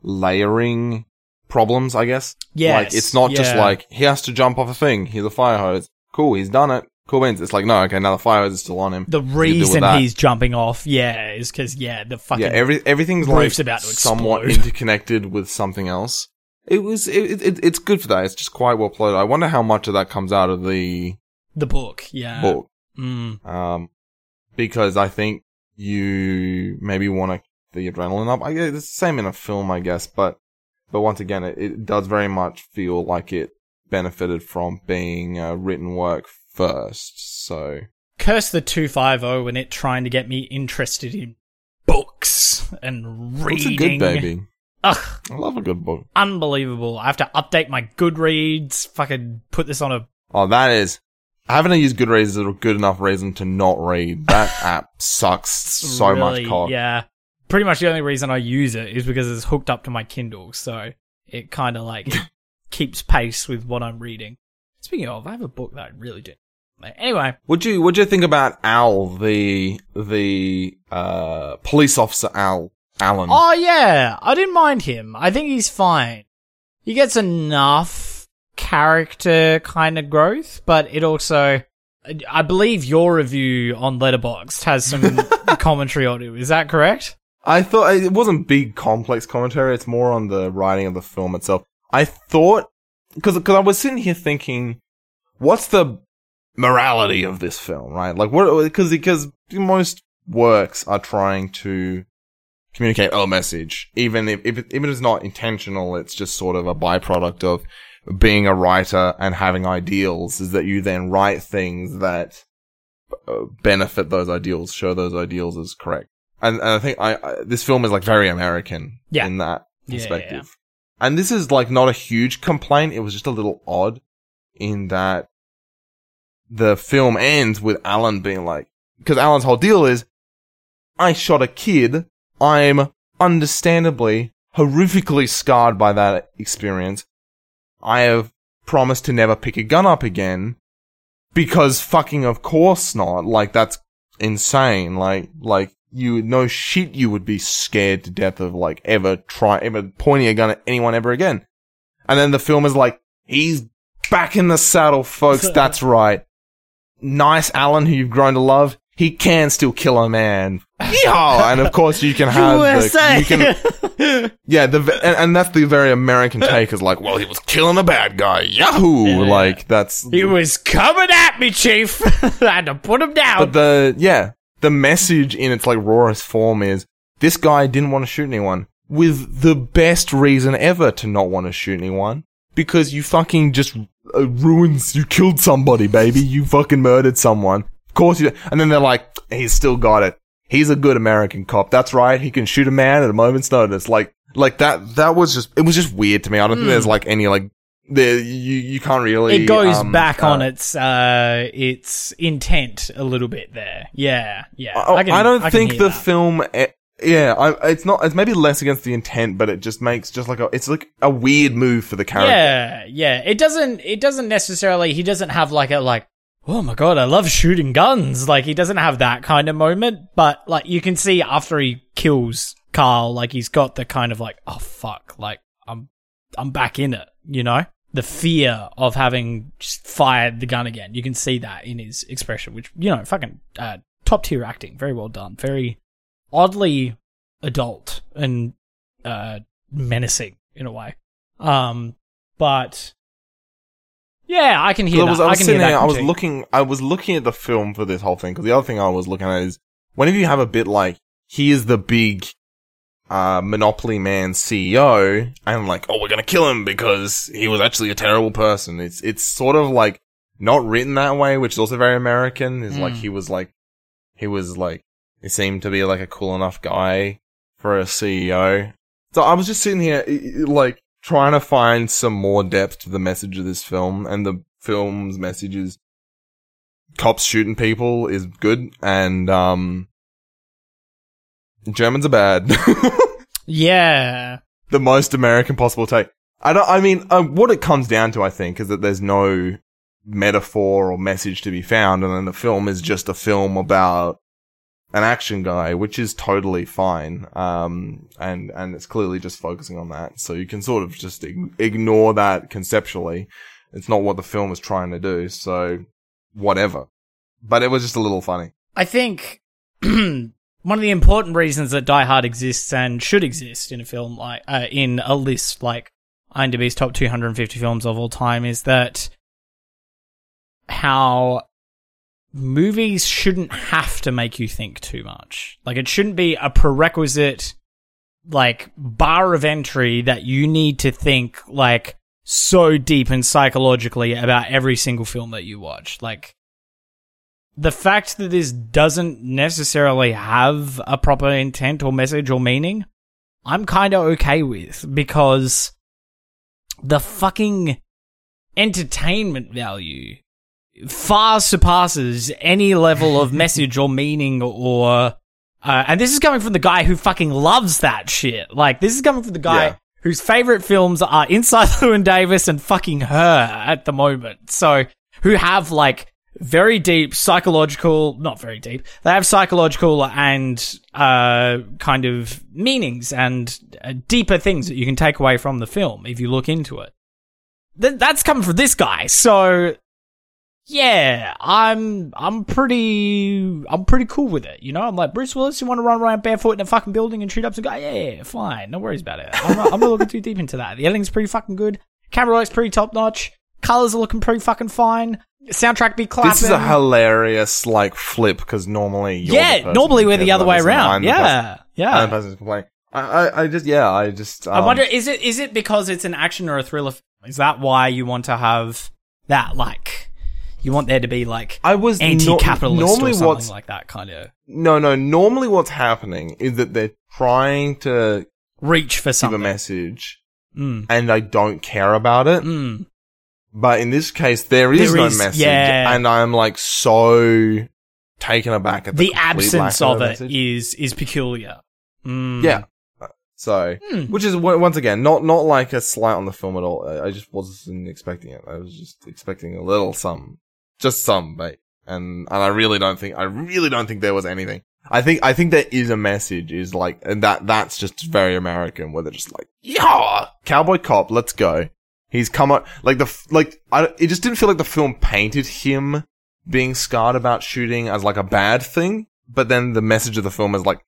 layering problems. I guess.
Yes,
like it's not just like he has to jump off a thing. Here's a fire hose. Cool, he's done it. Cool wins. It's like no, okay, now the fire hose is still on him.
The
What do you do with
reason he's jumping off, yeah, is because yeah, the fucking
yeah, every everything's like
about to
somewhat interconnected with something else. It was it, it it's good for that. It's just quite well plotted. I wonder how much of that comes out of the
the book, yeah.
book.
Mm.
um, because I think you maybe want to the adrenaline up. I guess it's the same in a film, I guess, but but once again, it, it does very much feel like it benefited from being uh, written work first. So
Curse the 250 and it trying to get me interested in books and reading.
it's a good baby.
Ugh,
I love a good book.
unbelievable. I have to update my Goodreads, fucking put this on a.
Oh, that is. Having to use Goodreads is a good enough reason to not read. That (laughs) app sucks so
really-
much cock.
Yeah. Pretty much the only reason I use it is because it's hooked up to my Kindle, so it kind of like (laughs) keeps pace with what I'm reading. Speaking of, I have a book that I really did. Anyway,
Would you Would you think about Al, the the uh police officer Al Allen?
Oh yeah, I didn't mind him. I think he's fine. He gets enough character kind of growth, but it also I believe your review on Letterboxd has some (laughs) commentary on it. Is that correct?
I thought it wasn't big complex commentary. It's more on the writing of the film itself. I thought because because I was sitting here thinking, what's the morality of this film, right? Like what? Because because most works are trying to communicate a message, even if, if it, even if it's not intentional. It's just sort of a byproduct of being a writer and having ideals. Is that you then write things that uh, benefit those ideals, show those ideals as correct. And, and I think I, I this film is like very American
Yeah.
in that
Yeah, yeah,
perspective. And this is like not a huge complaint. It was just a little odd in that the film ends with Alan being like, because Alan's whole deal is, I shot a kid. I'm understandably horrifically scarred by that experience. I have promised to never pick a gun up again because fucking of course not. Like that's insane. Like, like you no shit you would be scared to death of like ever try, ever pointing a gun at anyone ever again. And then the film is like, he's back in the saddle, folks. (laughs) That's right. Nice Alan, who you've grown to love. He can still kill a man. Yeehaw! and of course you can have the, you can, yeah, the and, and that's the very American take is like, well, he was killing a bad guy. Yahoo!
Yeah.
Like that's
He was coming at me, Chief. (laughs) I had to put him down.
But the yeah, the message in its like rawest form is this guy didn't want to shoot anyone with the best reason ever to not want to shoot anyone because you fucking just uh, ruins you killed somebody, baby. You fucking murdered someone. Of course you. And then they're like, he's still got it. He's a good American cop. That's right. He can shoot a man at a moment's notice. Like like that. That was just it was just weird to me. I don't think there's like any like there you you can't really.
Hmm. it goes
um,
back
uh,
on its uh its intent a little bit there. Yeah, yeah.
I,
can-
I don't
can
think the
that.
film. eh, Yeah, I, it's not. It's maybe less against the intent, but it just makes just like a. It's like a weird move for the character.
Yeah, yeah. It doesn't. It doesn't necessarily. He doesn't have like a like. Oh my god, I love shooting guns. Like he doesn't have that kind of moment, but like you can see after he kills Carl. Like he's got the kind of like, oh fuck, like I'm I'm back in it, you know? The fear of having fired the gun again. You can see that in his expression, which, you know, fucking uh, top tier acting. Very well done. Very oddly adult and uh, menacing in a way. Um, but yeah, I can hear
I
that.
was, I
I
was
can
sitting there, I was looking, I was looking at the film for this whole thing because the other thing I was looking at is whenever you have a bit like he is the big uh, Monopoly Man CEO, and like, oh, we're gonna kill him because he was actually a terrible person. It's it's sort of like not written that way, which is also very American. Is like
Mm.
he was like he was like he seemed to be like a cool enough guy for a CEO. So I was just sitting here i- i- like trying to find some more depth to the message of this film, and the film's message is cops shooting people is good, and um, Germans are bad. (laughs)
yeah.
the most American possible take. I don't. I mean, uh, what it comes down to, I think, is that there's no metaphor or message to be found, and then the film is just a film about an action guy, which is totally fine. Um, and and it's clearly just focusing on that, so you can sort of just ig- ignore that conceptually. It's not what the film is trying to do, so whatever. But it was just a little funny.
I think (clears throat) one of the important reasons that Die Hard exists and should exist in a film like uh, in a list like IMDb's top 250 films of all time is that how movies shouldn't have to make you think too much. Like it shouldn't be a prerequisite like bar of entry that you need to think like so deep and psychologically about every single film that you watch. Like the fact that this doesn't necessarily have a proper intent or message or meaning, I'm kind of okay with because the fucking entertainment value far surpasses any level of (laughs) message or meaning or uh, and this is coming from the guy who fucking loves that shit. Like this is coming from the guy
Yeah.
whose favorite films are Inside (laughs) Llewyn Davis and fucking Her at the moment. So who have like very deep psychological, not very deep. They have psychological and uh kind of meanings and uh, deeper things that you can take away from the film if you look into it. Th- that's coming from this guy. So yeah, I'm I'm pretty I'm pretty cool with it. You know, I'm like Bruce Willis. You want to run around barefoot in a fucking building and shoot up some guy? Yeah, yeah, fine, no worries about it. I'm not, I'm not looking too deep into that. The editing's pretty fucking good. Camera work's pretty top notch. Colors are looking pretty fucking fine. Soundtrack be clapping.
This is a hilarious like flip because normally you're
yeah. Normally we're the other way around.
The person-
Yeah, yeah.
I'm the person who's complaining. I, I, I just, yeah, I just. Um,
I wonder is it is it because it's an action or a thriller? Is that why you want to have that like? You want there to be like
I was
anti-capitalist
normally
or something
what's
like that kind of
no, no. Normally, what's happening is that they're trying to
reach for
give a message,
Mm.
and I don't care about it.
Mm.
But in this case, there is
There
no message,
yeah.
and I'm like so taken aback at the,
The absence of
a
it is is peculiar. Mm.
Yeah. So,
Hmm.
which is once again not not like a slight on the film at all. I, I just wasn't expecting it. I was just expecting a little some, just some bait, and and I really don't think I really don't think there was anything. I think I think there is a message. Is like and that that's just very American, where they're just like, yeah, cowboy cop, let's go. He's come up like the like I, it just didn't feel like the film painted him being scarred about shooting as like a bad thing, but then the message of the film is like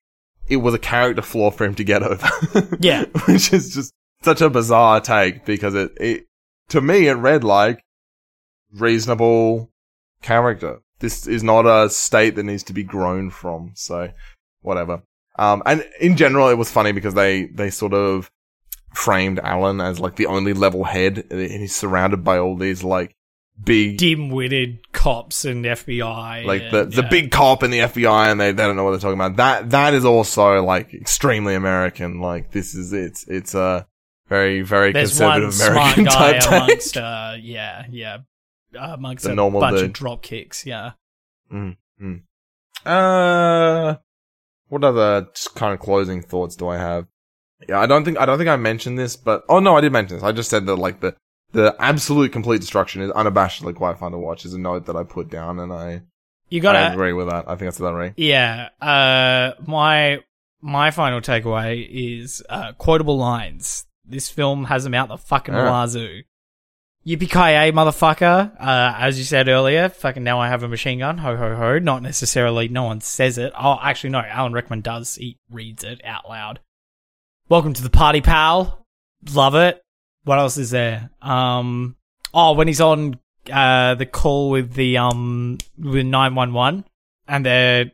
it was a character flaw for him to get over. (laughs)
Yeah.
which is just such a bizarre take because it it to me it read like reasonable character. This is not a state that needs to be grown from. So whatever. Um, and in general, it was funny because they, they sort of framed Alan as like the only level head and he's surrounded by all these like big,
dim-witted cops and FBI.
like the,
and,
the
yeah.
big cop and the FBI and they, they don't know what they're talking about. That, that is also like extremely American. Like this is, it's, it's a very, very
There's
conservative American (laughs) type
amongst, uh, yeah, yeah, uh,
The
a
normal
bunch of drop kicks. Yeah.
Uh, what other kind of closing thoughts do I have? Yeah, I don't think I don't think I mentioned this, but oh no, I did mention this. I just said that like the the absolute complete destruction is unabashedly quite fun to watch. Is a note that I put down, and I
You gotta,
agree with that. I think that's that right.
yeah. Uh, my my final takeaway is uh, quotable lines. This film has them out the fucking wazoo. Yippee ki motherfucker! Uh, as you said earlier, fucking now I have a machine gun. Ho ho ho! Not necessarily. No one says it. Oh, actually, no. Alan Rickman does. He reads it out loud. Welcome to the party, pal. Love it. What else is there? Um. Oh, when he's on uh the call with the um with nine one one, and they're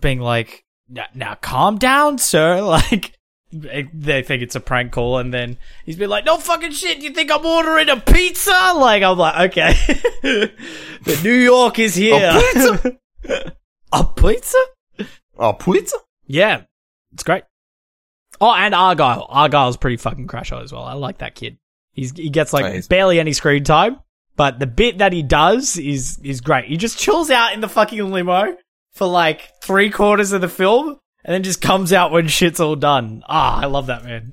being like, "Now, now calm down, sir." (laughs) Like they think it's a prank call, and then he's been like, "No fucking shit! You think I'm ordering a pizza?" Like I'm like, okay, (laughs) the New York is here. (laughs) A pizza?
a pizza?
Yeah, it's great. Oh, and Argyle. Argyle's pretty fucking crash as well. I like that kid. He's he gets like barely any screen time, but the bit that he does is is great. He just chills out in the fucking limo for like three quarters of the film, and then just comes out when shit's all done. Ah, I love that man.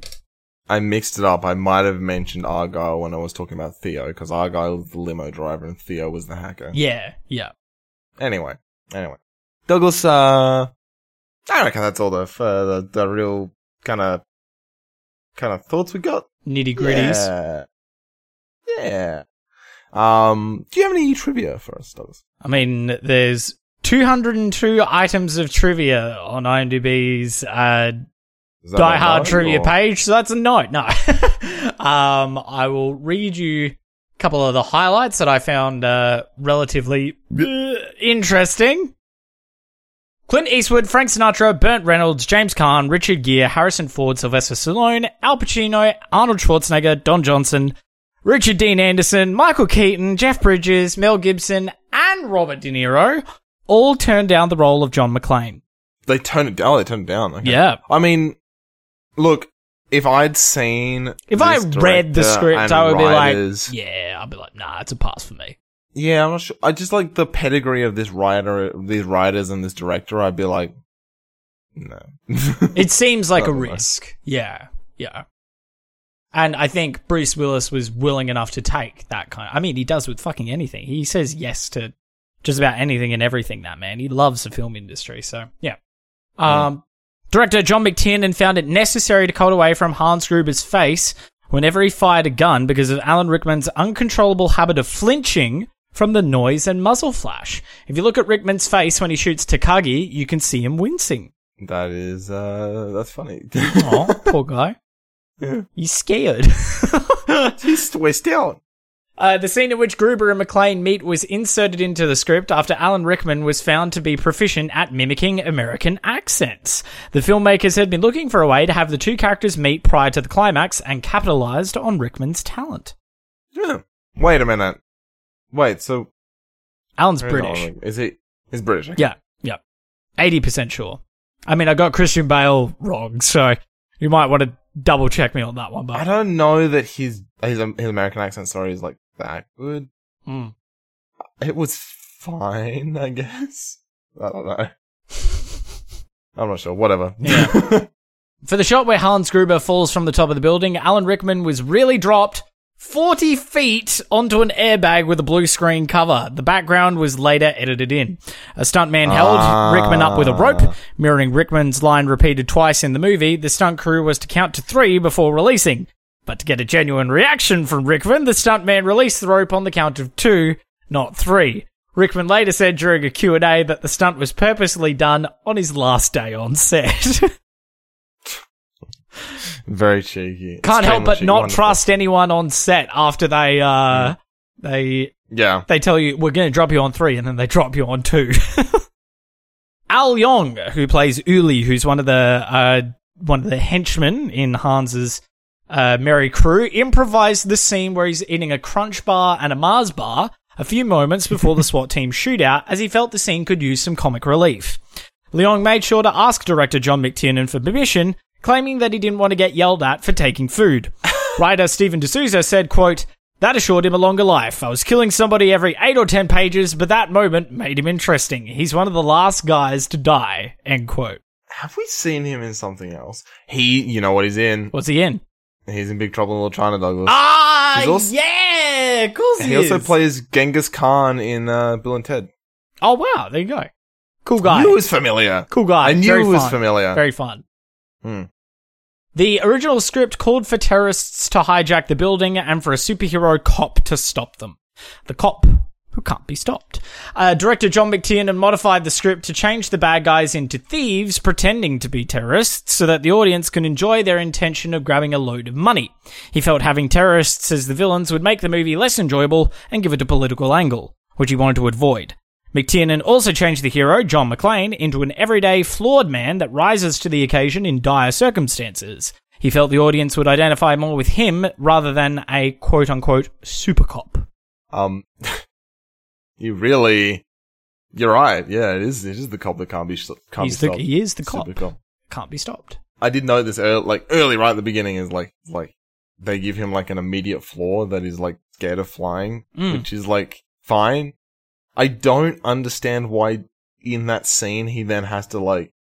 I mixed it up. I might have mentioned Argyle when I was talking about Theo, because Argyle was the limo driver and Theo was the hacker.
Yeah, yeah.
Anyway, anyway. Douglas, uh, I reckon that's all the, uh, the, the real kind of, kind of thoughts we got.
Nitty gritties.
Yeah. Yeah. Um, do you have any trivia for us, Douglas?
I mean, there's 202 items of trivia on IMDb's uh, Die Hard trivia
or-
page, so that's a note. No. (laughs) um, I will read you a couple of the highlights that I found uh, relatively uh, interesting. Clint Eastwood, Frank Sinatra, Burt Reynolds, James Caan, Richard Gere, Harrison Ford, Sylvester Stallone, Al Pacino, Arnold Schwarzenegger, Don Johnson, Richard Dean Anderson, Michael Keaton, Jeff Bridges, Mel Gibson, and Robert De Niro all turned down the role of John McClane.
They turned it down. Oh, they turned it down. Okay.
Yeah.
I mean, look, if I'd seen,
If I read the script, I would
writers-
be like, yeah, I'd be like, nah, it's a pass for me.
yeah, I'm not sure. I just like the pedigree of this writer, these writers, and this director. I'd be like, no. (laughs)
It seems like a risk. Yeah, yeah. And I think Bruce Willis was willing enough to take that kind of. I mean, he does with fucking anything. He says yes to just about anything and everything. That man, he loves the film industry. So yeah. Um, director John McTiernan found it necessary to cut away from Hans Gruber's face whenever he fired a gun because of Alan Rickman's uncontrollable habit of flinching from the noise and muzzle flash. If you look at Rickman's face when he shoots Takagi, you can see him wincing.
that is, uh, that's funny.
Oh, poor guy. (laughs)
Yeah.
He's scared. (laughs)
He's twist out.
Uh, the scene in which Gruber and McClane meet was inserted into the script after Alan Rickman was found to be proficient at mimicking American accents. The filmmakers had been looking for a way to have the two characters meet prior to the climax and capitalized on Rickman's talent.
Yeah. Wait a minute. Wait, so
Alan's British.
Alan? Is he? He's British. okay.
Yeah, yeah. 80% sure. I mean, I got Christian Bale wrong, so you might want to double check me on that one, but.
I don't know that his his, his American accent story is like that good.
Mm.
It was fine, I guess. I don't know. (laughs) I'm not sure. Whatever.
Yeah. (laughs) For the shot where Hans Gruber falls from the top of the building, Alan Rickman was really dropped 40 feet onto an airbag with a blue screen cover. The background was later edited in. A stuntman held
Ah.
Rickman up with a rope, mirroring Rickman's line repeated twice in the movie. The stunt crew was to count to three before releasing. But to get a genuine reaction from Rickman, the stuntman released the rope on the count of two, not three. Rickman later said during a Q&A that the stunt was purposely done on his last day on set. (laughs)
Very cheeky.
Can't help but
cheeky.
not
Wonderful.
trust anyone on set after they uh they
Yeah.
they tell you we're going to drop you on three, and then they drop you on two. (laughs) Al Leong, who plays Uli, who's one of the uh one of the henchmen in Hans's uh, merry crew, improvised the scene where he's eating a Crunch bar and a Mars bar a few moments before the SWAT team shootout, as he felt the scene could use some comic relief. Leong made sure to ask director John McTiernan for permission, claiming that he didn't want to get yelled at for taking food. (laughs) Writer Steven de Souza said, quote, that assured him a longer life. I was killing somebody every eight or ten pages, but that moment made him interesting. He's one of the last guys to die. End quote.
Have we seen him in something else? He, you know what he's in?
What's he in?
He's in Big Trouble in Little China, Douglas.
Ah,
He's also-
yeah, of course he,
he also
is.
plays Genghis Khan in uh, Bill and Ted.
Oh wow, there you go. Cool
I
guy.
knew it was familiar.
cool guy.
I knew
Very
it was
fun.
familiar.
Very fun.
Hmm.
The original script called for terrorists to hijack the building and for a superhero cop to stop them. The cop who can't be stopped. Uh, director John McTiernan modified the script to change the bad guys into thieves pretending to be terrorists so that the audience can enjoy their intention of grabbing a load of money. He felt having terrorists as the villains would make the movie less enjoyable and give it a political angle, which he wanted to avoid. McTiernan also changed the hero, John McClane, into an everyday, flawed man that rises to the occasion in dire circumstances. He felt the audience would identify more with him rather than a quote unquote super cop.
Um, you really, you're right. Yeah, it is. It is the cop that can't be can't
He's
be
the,
stopped.
he is the cop.
Super cop.
Can't be stopped.
I did know this early, like early, right at the beginning. Is like like they give him like an immediate flaw that is like scared of flying,
Mm.
which is like fine. I don't understand why in that scene he then has to like.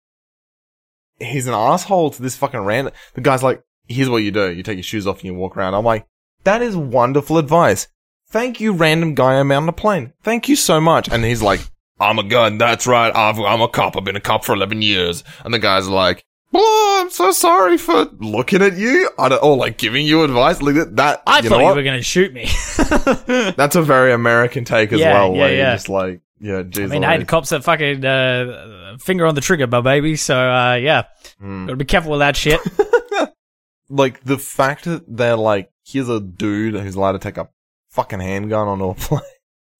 He's an asshole to this fucking random. The guy's like, "Here's what you do: you take your shoes off and you walk around." I'm like, "That is wonderful advice. Thank you, random guy I'm on a plane. Thank you so much." And he's like, "I'm a gun. That's right. I've, I'm a cop. I've been a cop for 11 years." And the guy's like, "Oh, I'm so sorry for looking at you. I don't, or like giving you advice. Look at that.
I
you
thought you were going to shoot me. (laughs) (laughs)
That's a very American take as
Yeah,
well.
yeah,
where
yeah.
you're just like, yeah, geez.
I mean, hey, the
Louise.
cops that fucking uh, finger on the trigger, my baby. So uh, yeah,
Hmm.
gotta be careful with that shit. (laughs)
like the fact that they're like, here's a dude who's allowed to take a fucking handgun on all plane.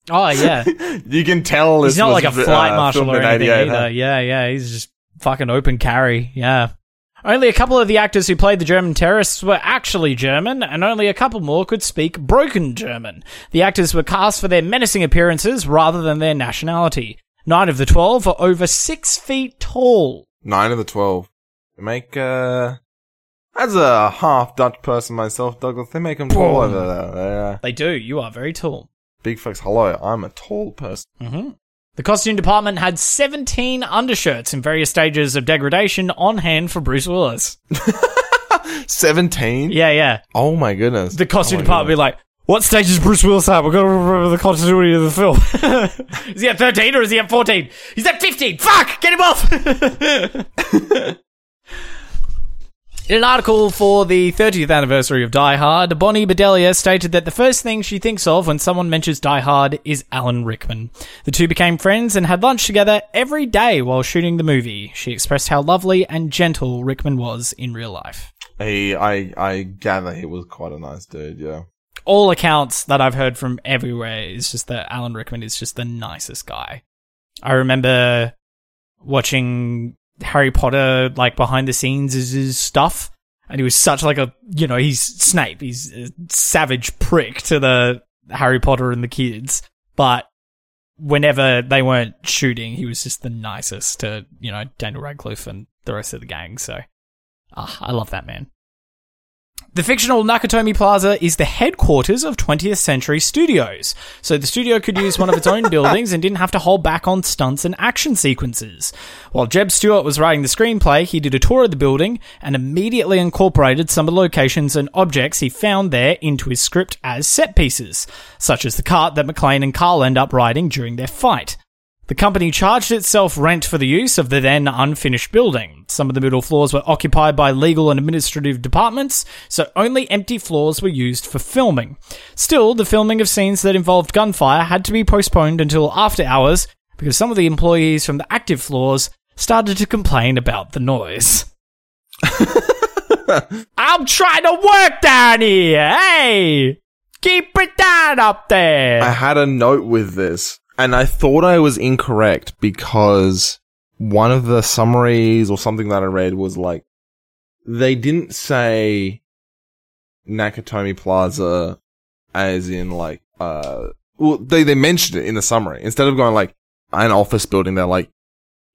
oh yeah, (laughs)
you can tell
he's not like a flight
uh,
marshal or anything either.
huh?
Yeah, yeah, he's just fucking open carry. Yeah. Only a couple of the actors who played the German terrorists were actually German, and only a couple more could speak broken German. The actors were cast for their menacing appearances rather than their nationality. Nine of the twelve are over six feet tall.
Nine of the twelve. Make uh as a half Dutch person myself, Douglas, they make them tall over there. They're, uh,
They do. You are very tall.
big folks, hello, I'm a tall person.
hmm The costume department had 17 undershirts in various stages of degradation on hand for Bruce Willis. (laughs)
Seventeen?
Yeah, yeah.
Oh my goodness.
The costume
Oh
department be like, what stage is Bruce Willis at? We've got to remember the continuity of the film. (laughs) is he at 13 or is he at 14? He's at 15! Fuck! Get him off! (laughs) In an article for the 30th anniversary of Die Hard, Bonnie Bedelia stated that the first thing she thinks of when someone mentions Die Hard is Alan Rickman. The two became friends and had lunch together every day while shooting the movie. She expressed how lovely and gentle Rickman was in real life.
He, I, I gather he was quite a nice dude, yeah.
all accounts that I've heard from everywhere is just that Alan Rickman is just the nicest guy. I remember watching Harry Potter like behind the scenes is his stuff, and he was such like a you know he's Snape, he's a savage prick to the Harry Potter and the kids, but whenever they weren't shooting, he was just the nicest to you know Daniel Radcliffe and the rest of the gang. So, ah, I love that man. The fictional Nakatomi Plaza is the headquarters of 20th Century Studios, so the studio could use one of its own (laughs) buildings and didn't have to hold back on stunts and action sequences. While Jeb Stuart was writing the screenplay, he did a tour of the building and immediately incorporated some of the locations and objects he found there into his script as set pieces, such as the cart that McClane and Carl end up riding during their fight. The company charged itself rent for the use of the then unfinished building. Some of the middle floors were occupied by legal and administrative departments, so only empty floors were used for filming. Still, the filming of scenes that involved gunfire had to be postponed until after hours because some of the employees from the active floors started to complain about the noise. (laughs) I'm trying to work down here! Hey! Keep it down up there!
I had a note with this, and I thought I was incorrect because one of the summaries or something that I read was like, they didn't say Nakatomi Plaza as in like, uh, well, they, they mentioned it in the summary. Instead of going like, an office building, they're like,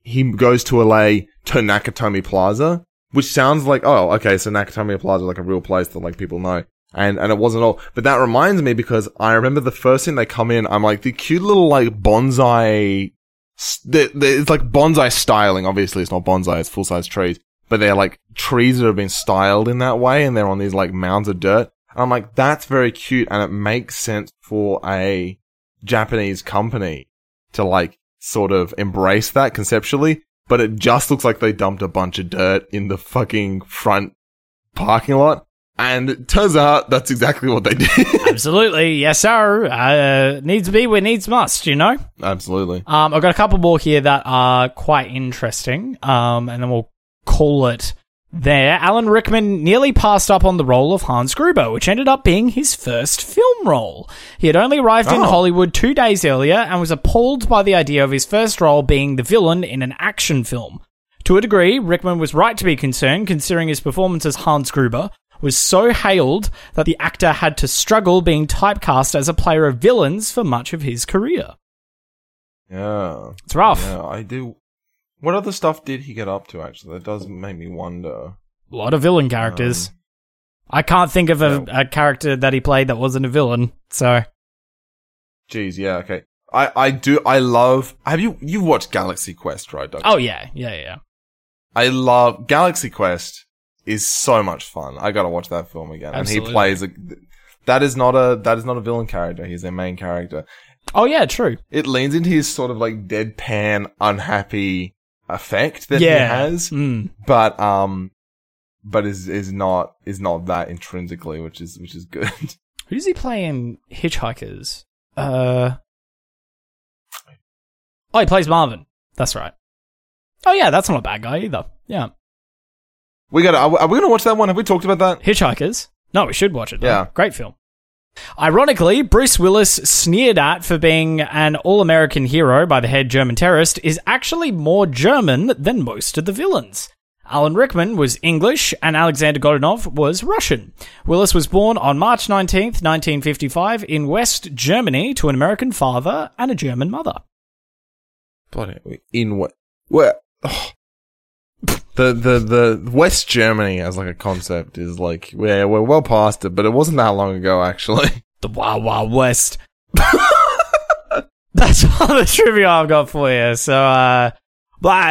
he goes to LA to Nakatomi Plaza, which sounds like, oh, okay, so Nakatomi Plaza is like a real place that like people know. And, and it wasn't all, but that reminds me because I remember the first thing they come in, I'm like, the cute little like bonsai, it's like bonsai styling. Obviously it's not bonsai, it's full size trees, but they're like trees that have been styled in that way and they're on these like mounds of dirt. And I'm like, that's very cute and it makes sense for a Japanese company to like sort of embrace that conceptually. but it just looks like they dumped a bunch of dirt in the fucking front parking lot. And it turns out that's exactly what they (laughs) did.
Absolutely, yes, sir. Uh, needs be where needs must, you know.
Absolutely.
Um, I've got a couple more here that are quite interesting. Um, and then we'll call it there. Alan Rickman nearly passed up on the role of Hans Gruber, which ended up being his first film role. He had only arrived in
Oh.
Hollywood two days earlier and was appalled by the idea of his first role being the villain in an action film. To a degree, Rickman was right to be concerned, considering his performance as Hans Gruber was so hailed that the actor had to struggle being typecast as a player of villains for much of his career.
Yeah.
It's rough.
Yeah, I do. What other stuff did he get up to, actually? That does make me wonder.
A lot of villain characters.
Um,
I can't think of a,
yeah.
a character that he played that wasn't a villain. So
Jeez, yeah, okay. I, I do, I love, have you, you watched Galaxy Quest, right, Doug?
Oh yeah, yeah, yeah.
I love, Galaxy Quest is so much fun. I gotta watch that film again. And he plays a, that is not a, that is not a villain character. He's a main character.
Oh yeah, true.
It leans into his sort of like deadpan, unhappy effect that
yeah.
he has,
Mm.
but, um, but is, is not, is not that intrinsically, which is, which is good. (laughs)
Who does he play in Hitchhikers? Uh Oh, he plays Marvin. That's right. Oh yeah, that's not a bad guy either. Yeah.
We gotta, are we, are we gonna watch that one? Have we talked about that?
Hitchhikers. No, we should watch it. though.
Yeah.
Great film. Ironically, Bruce Willis, sneered at for being an all American hero by the head German terrorist, is actually more German than most of the villains. Alan Rickman was English and Alexander Godunov was Russian. Willis was born on March 19th, 1955, in West Germany to an American father and a German mother.
Bloody in what? Where? oh. The the the West Germany as like a concept is like we're we're well past it, but it wasn't that long ago actually.
The Wild Wild West. (laughs) That's all the trivia I've got for you. So, uh,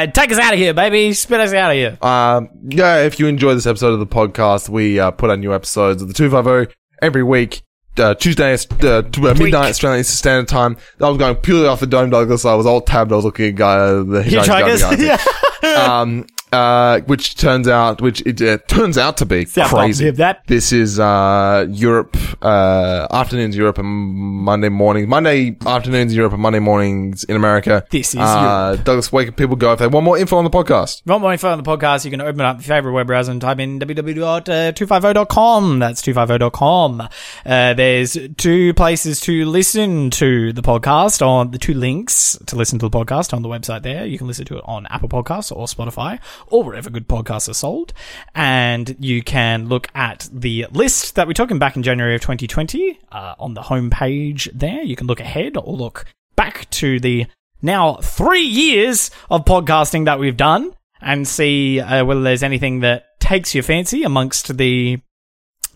take us out of here, baby. Spit us out of here.
Um, yeah, if you enjoy this episode of the podcast, we uh, put out new episodes of the two five zero every week. Uh, Tuesday, uh, uh, midnight Australian Standard Time. I was going purely off the dome, Douglas. I was all tabbed. I was looking at uh, the Hitchhiker's Guide to
Hitchhikers.
Galaxy. (laughs)
yeah.
um, uh, which turns out, which it uh, turns out to be
Yeah,
crazy.
that-
This is uh, Europe uh, afternoons Europe and Monday mornings. Monday afternoons Europe and Monday mornings in America.
This is
uh, Douglas. Where can people go if they want more info on the podcast?
If you Want more info on the podcast, you can open up your favorite web browser and type in www.250.com. That's 250.com. Uh, there's two places to listen to the podcast on the two links to listen to the podcast on the website there. You can listen to it on Apple Podcasts or Spotify or wherever good podcasts are sold. And you can look at the list that we took in back in January of 2020 uh, on the homepage there. You can look ahead or look back to the now three years of podcasting that we've done and see uh, whether there's anything that takes your fancy amongst the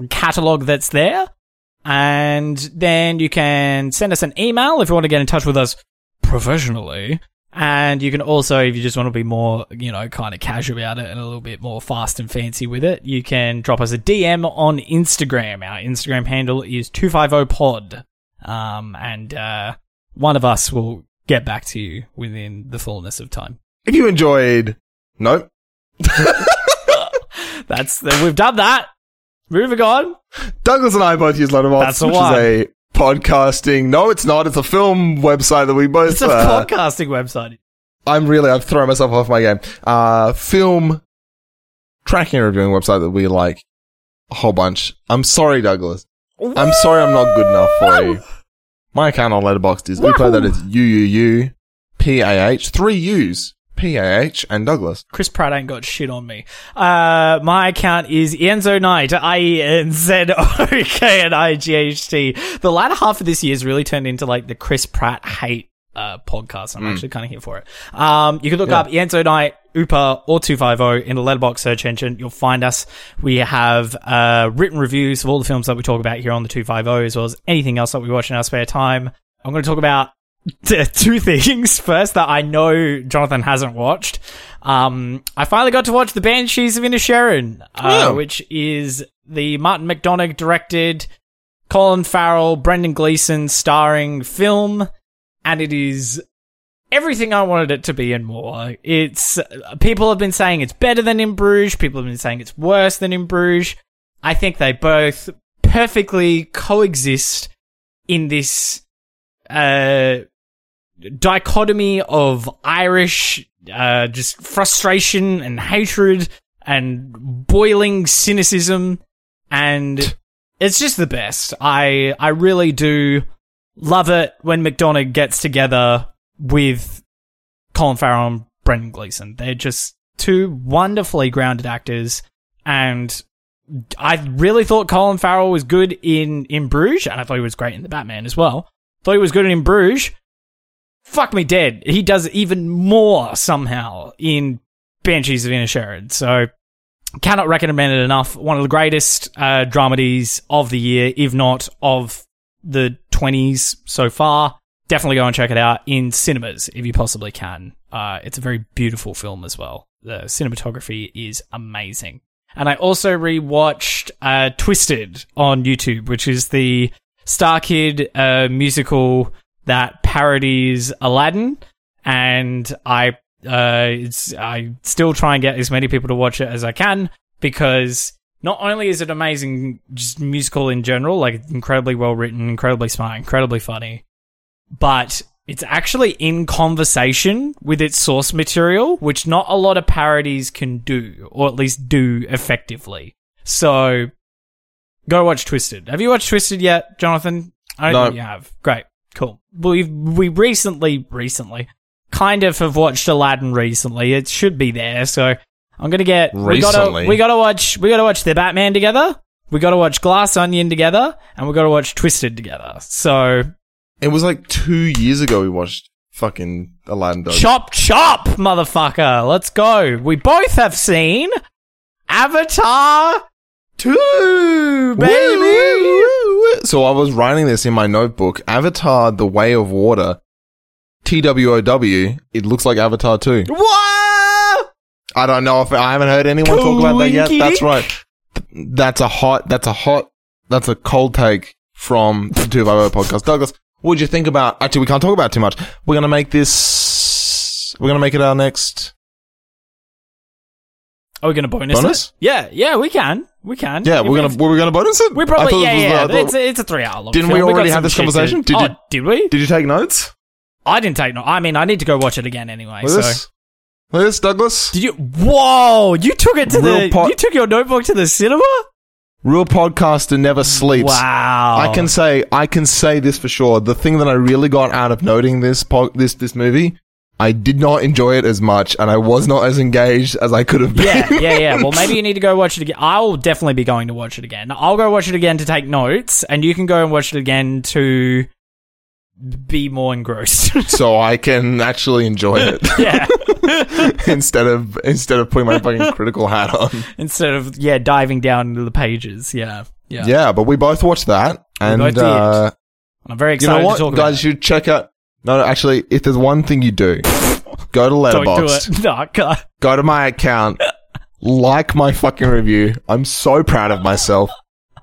catalog that's there. And then you can send us an email if you want to get in touch with us professionally. And you can also, if you just want to be more, you know, kind of casual about it and a little bit more fast and fancy with it, you can drop us a DM on Instagram. Our Instagram handle is 250pod. Um, and, uh, one of us will get back to you within the fullness of time.
If you enjoyed, nope. (laughs)
That's we've done that. Moving on.
Douglas and I both use Letterboxd, which is a podcasting. No, it's not. It's a film website that we both.
It's a
uh,
podcasting website.
I'm really. I've thrown myself off my game. Uh, film tracking and reviewing website that we like a whole bunch. I'm sorry, Douglas. I'm sorry, I'm not good enough for you. My account on Letterboxd is we Upo. That is U U U P A H. Three U's. P A H and Douglas.
Chris Pratt ain't got shit on me. Uh, my account is Enzo Knight, I E N Z O K N I G H T. The latter half of this year has really turned into like the Chris Pratt hate uh, podcast. I'm actually kind of here for it. Um, you can look
Yeah.
up Enzo Knight, Upa, or 250 in the Letterboxd search engine. You'll find us. We have uh, written reviews of all the films that we talk about here on the 250, as well as anything else that we watch in our spare time. I'm going to talk about t- two things. (laughs) First, that I know Jonathan hasn't watched. Um, I finally got to watch The Banshees of Inisherin, uh,
Yeah.
which is the Martin McDonagh directed, Colin Farrell, Brendan Gleeson starring film, and it is everything I wanted it to be and more. It's people have been saying it's better than in Bruges. People have been saying it's worse than in Bruges. I think they both perfectly coexist in this uh, dichotomy of Irish uh, just frustration and hatred and boiling cynicism and it's just the best. I I really do love it when McDonagh gets together with Colin Farrell and Brendan Gleeson. They're just two wonderfully grounded actors and I really thought Colin Farrell was good in in Bruges and I thought he was great in The Batman as well. Thought he was good in Bruges. Fuck me dead. He does even more somehow in Banshees of Inisherin. So cannot recommend it enough. One of the greatest uh, dramedies of the year, if not of the 20s so far. Definitely go and check it out in cinemas if you possibly can. Uh, it's a very beautiful film as well. The cinematography is amazing. And I also rewatched uh, Twisted on YouTube, which is the StarKid uh, musical that parodies Aladdin. And I uh, it's I still try and get as many people to watch it as I can because not only is it amazing, just musical in general, like incredibly well written, incredibly smart, incredibly funny, but it's actually in conversation with its source material, which not a lot of parodies can do, or at least do effectively. So, go watch Twisted. Have you watched Twisted yet, Jonathan? I don't
No.
think you have. Great, cool. We we recently, recently, kind of have watched Aladdin recently. It should be there. So I'm gonna get we gotta
Recently?
we gotta watch we gotta watch the Batman together. We gotta watch Glass Onion together, and we gotta watch Twisted together. So
It was like two years ago we watched fucking Aladdin. Dog.
chop chop, motherfucker. Let's go. We both have seen Avatar two, baby.
Woo, woo, woo. So I was writing this in my notebook. Avatar: The Way of Water. T W O W. It looks like Avatar 2.
What?
I don't know if I haven't heard anyone talk about that yet. That's right. That's a hot. That's a hot. That's a cold take from the Two Five O podcast. Douglas, what'd you think about? Actually, we can't talk about it too much. We're gonna make this. We're gonna make it our next.
Are we gonna bonus,
Bonus?
it? Yeah, yeah, we can. We can.
Yeah,
If
we're gonna. Were we gonna bonus it?
We probably yeah
the-
yeah.
Thought-
it's a, it's a three hour long.
Didn't
film.
we already
some
have this
to-
conversation? Did
oh,
you-
did we?
Did you take notes?
I didn't take notes. I mean, I need to go watch it again anyway.
Look
so
at this. Look this, Douglas.
did you? Whoa! You took it to
Real
the.
pot-
you took your notebook to the cinema.
Real podcaster never sleeps.
Wow!
I can say I can say this for sure. The thing that I really got out of noting this po- this this movie, I did not enjoy it as much, and I was not as engaged as I could have been.
yeah, yeah, yeah. Well, maybe you (laughs) need to go watch it again. I'll definitely be going to watch it again. I'll go watch it again to take notes, and you can go and watch it again to be more engrossed. (laughs)
so I can actually enjoy it (laughs)
yeah.
instead of instead of putting my fucking critical hat on.
Instead of yeah diving down into the pages. Yeah. Yeah.
Yeah, but we both watched that, and
both did.
uh,
I'm very excited you
know what,
to talk
guys,
about.
you should check out. No, no, actually, if there's one thing you do, go to
it. Don't do it. (laughs) No, God.
go to my account, like my fucking review. I'm so proud of myself.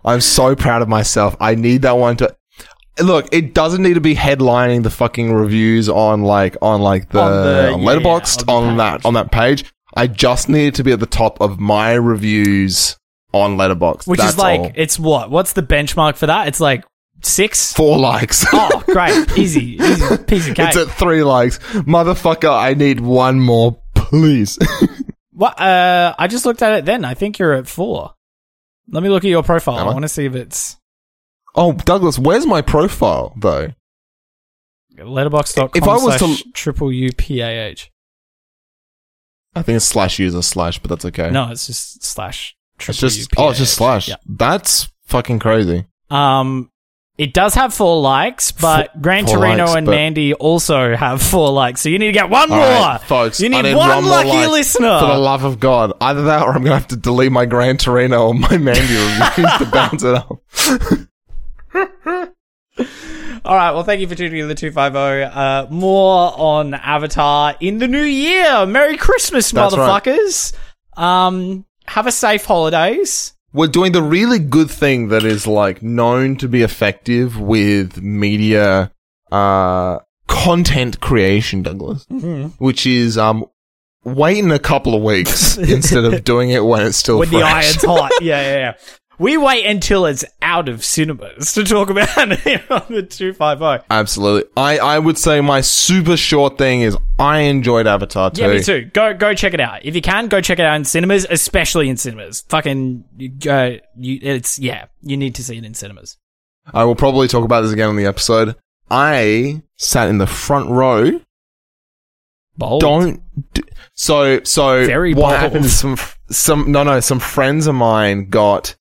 I'm so proud of myself. I need that one to look. It doesn't need to be headlining the fucking reviews on like on like the,
On the-
on
yeah,
Letterboxd
on
on, that on that page. I just need it to be at the top of my reviews on Letterboxd.
Which
That's
is like
all.
it's what? What's the benchmark for that? It's like six.
four likes.
Oh, (laughs) great, easy, easy piece of cake.
it's at three likes, motherfucker. I need one more, please. (laughs)
What? Uh, I just looked at it. Then I think you're at four. Let me look at your profile.
Am
I
I?
want to see if it's
oh, Douglas, where's my profile though?
letterboxd.com
If I was
slash
to-
triple U P A H.
I think it's slash user slash, but that's okay.
No, it's just slash triple
It's just
U P
oh, it's just slash.
Yeah.
That's fucking crazy.
Um, it does have four likes, but
Four-
Gran Torino
likes,
and
but-
Mandy also have four likes. So you need to get one
All
more,
right, folks.
You need,
need
one,
more
lucky
like.
listener.
For the love of God, either that or I'm gonna have to delete my Gran Torino or my Mandy reviews to bounce it up. (laughs)
All right. Well, thank you for tuning in to the 250. Uh, more on Avatar in the new year. Merry Christmas,
That's right.
motherfuckers. Um, have a safe holidays.
We're doing the really good thing that is like known to be effective with media uh content creation, Douglas,
Mm-hmm.
which is um waiting a couple of weeks (laughs) instead of doing it when it's still
when the iron's hot. Yeah, yeah, yeah. We wait until it's out of cinemas to talk about it (laughs) on the 250.
Absolutely. I, I would say my super short thing is I enjoyed Avatar 2.
Yeah, me too. Go go check it out. If you can, go check it out in cinemas, especially in cinemas. Fucking, you, uh, you, it's, yeah, you need to see it in cinemas.
I will probably talk about this again on the episode. I sat in the front row.
Bold.
Don't. D- so, so
Very
what
bold.
happened some, some, no, no, some friends of mine got,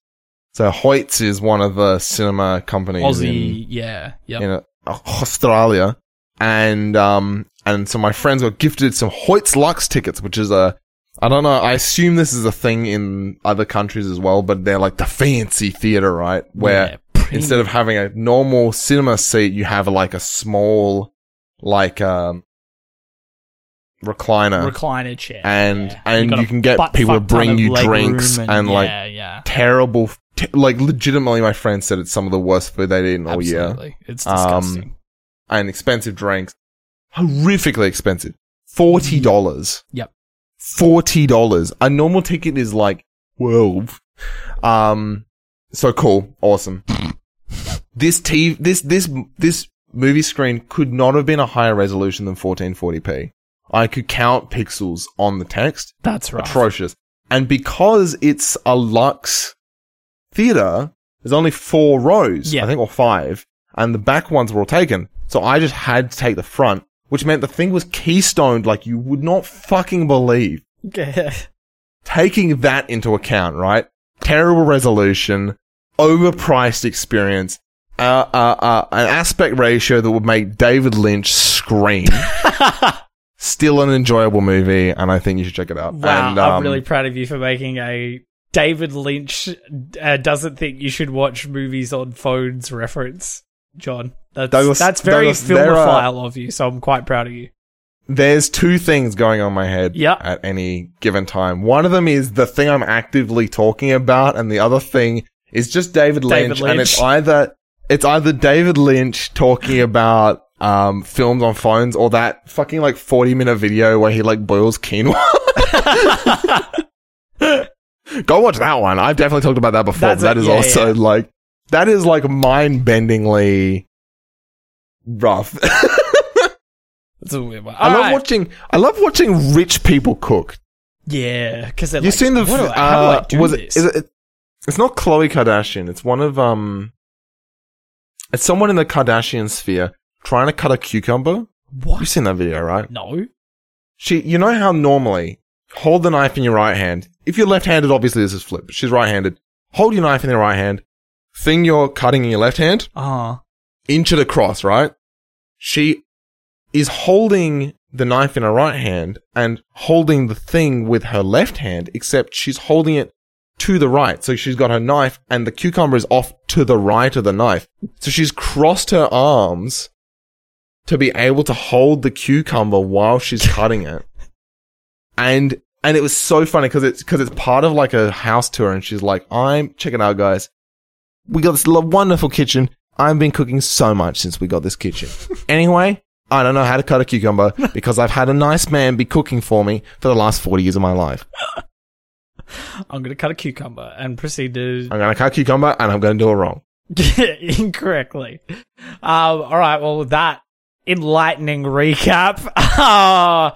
so Hoyts is one of the cinema companies
Aussie, yeah, yep.
in, in uh, Australia. And, um, and so my friends were gifted some Hoyts Lux tickets, which is a, I don't know, I assume this is a thing in other countries as well, but they're like the fancy theater, right? Where
Yeah,
instead of having a normal cinema seat, you have like a small, like, um, recliner.
recliner chair.
and-
yeah.
and you
a
can get people to bring you drinks
room
and, like,
yeah, yeah,
Terrible, t- like legitimately my friend said it's some of the worst food they'd eaten all year.
absolutely. It's
Um,
disgusting.
And expensive drinks. Horrifically expensive. Forty dollars.
Yep.
Forty dollars. A normal ticket is like twelve. Um so cool. Awesome. this TV this this this movie screen could not have been a higher resolution than 1440p. I could count pixels on the text.
That's right.
Atrocious. And because it's a Lux theater, there's only four rows,
Yeah.
I think, or five, and the back ones were all taken. So I just had to take the front, which meant the thing was keystoned like you would not fucking believe. Taking that into account, right? Terrible resolution, overpriced experience, uh, uh, uh, an aspect ratio that would make David Lynch scream. (laughs) Still an enjoyable movie, and I think you should check it out.
Wow,
and,
I'm
um,
really proud of you for making a David Lynch uh, doesn't think you should watch movies on phones reference, John. That's
Douglas-
that's very
Douglas, there are-
filmophile of you, so I'm quite proud of you.
there's two things going on in my head
Yep.
at any given time. One of them is the thing I'm actively talking about, and the other thing is just David Lynch,
David
and it's either it's either David Lynch talking about um films on phones or that fucking like 40 minute video where he like boils quinoa. (laughs) (laughs) (laughs) Go watch that one. I've definitely talked about that before.
That's
but that
it.
is
Yeah,
also
yeah.
like that is like mind bendingly rough. (laughs)
That's a weird one.
I love
Alright.
watching. I love watching rich people cook.
Yeah, because
You've seen the?
What do I, how do
uh,
I do
was
this?
it? Is it? It's not Khloe Kardashian. It's one of um. It's someone in the Kardashian sphere trying to cut a cucumber.
what?
You've seen that video, right?
No.
She, you know how normally hold the knife in your right hand. If you're left-handed, obviously this is flip. She's right-handed. Hold your knife in your right hand. Thing you're cutting in your left hand.
Ah.
inch it across, right? She is holding the knife in her right hand and holding the thing with her left hand, except she's holding it to the right. So she's got her knife and the cucumber is off to the right of the knife. So she's crossed her arms to be able to hold the cucumber while she's cutting it. And, and it was so funny because it's, because it's part of like a house tour and she's like, I'm, checking out guys. We got this lo- wonderful kitchen. I've been cooking so much since we got this kitchen. (laughs) anyway, I don't know how to cut a cucumber because I've had a nice man be cooking for me for the last 40 years of my life. (laughs)
I'm gonna cut a cucumber and proceed to
I'm going to cut a cucumber and I'm going to do it wrong. (laughs)
incorrectly. Um, all right. Well, with that enlightening recap, uh,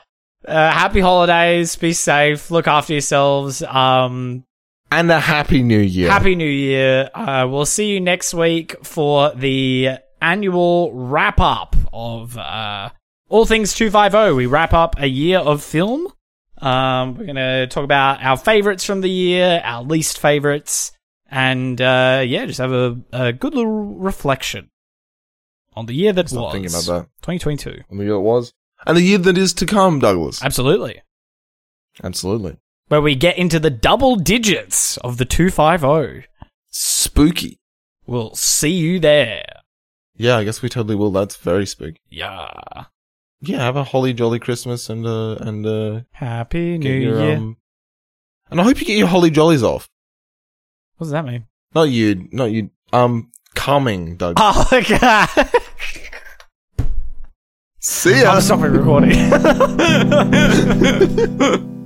happy holidays. Be safe. Look after yourselves. Um,
And a happy new year.
Happy New Year. Uh, we'll see you next week for the annual wrap up of uh, All Things 250. We wrap up a year of film. Um, we're going to talk about our favorites from the year, our least favorites, and uh, yeah, just have a, a good little reflection on the year that was
thinking about that.
2022.
And the year it was. And the year that is to come, Douglas.
Absolutely.
Absolutely.
Where we get into the double digits of the 250.
Spooky.
We'll see you there.
Yeah, I guess we totally will. That's very spooky.
Yeah.
Yeah, have a holly jolly Christmas and, uh, and, uh,
Happy New
your,
Year.
um, and I hope you get your holly jollies off.
what does that mean?
Not you, not you, um, coming, Doug.
Oh, (laughs) okay.
See ya.
I'm stopping recording. (laughs)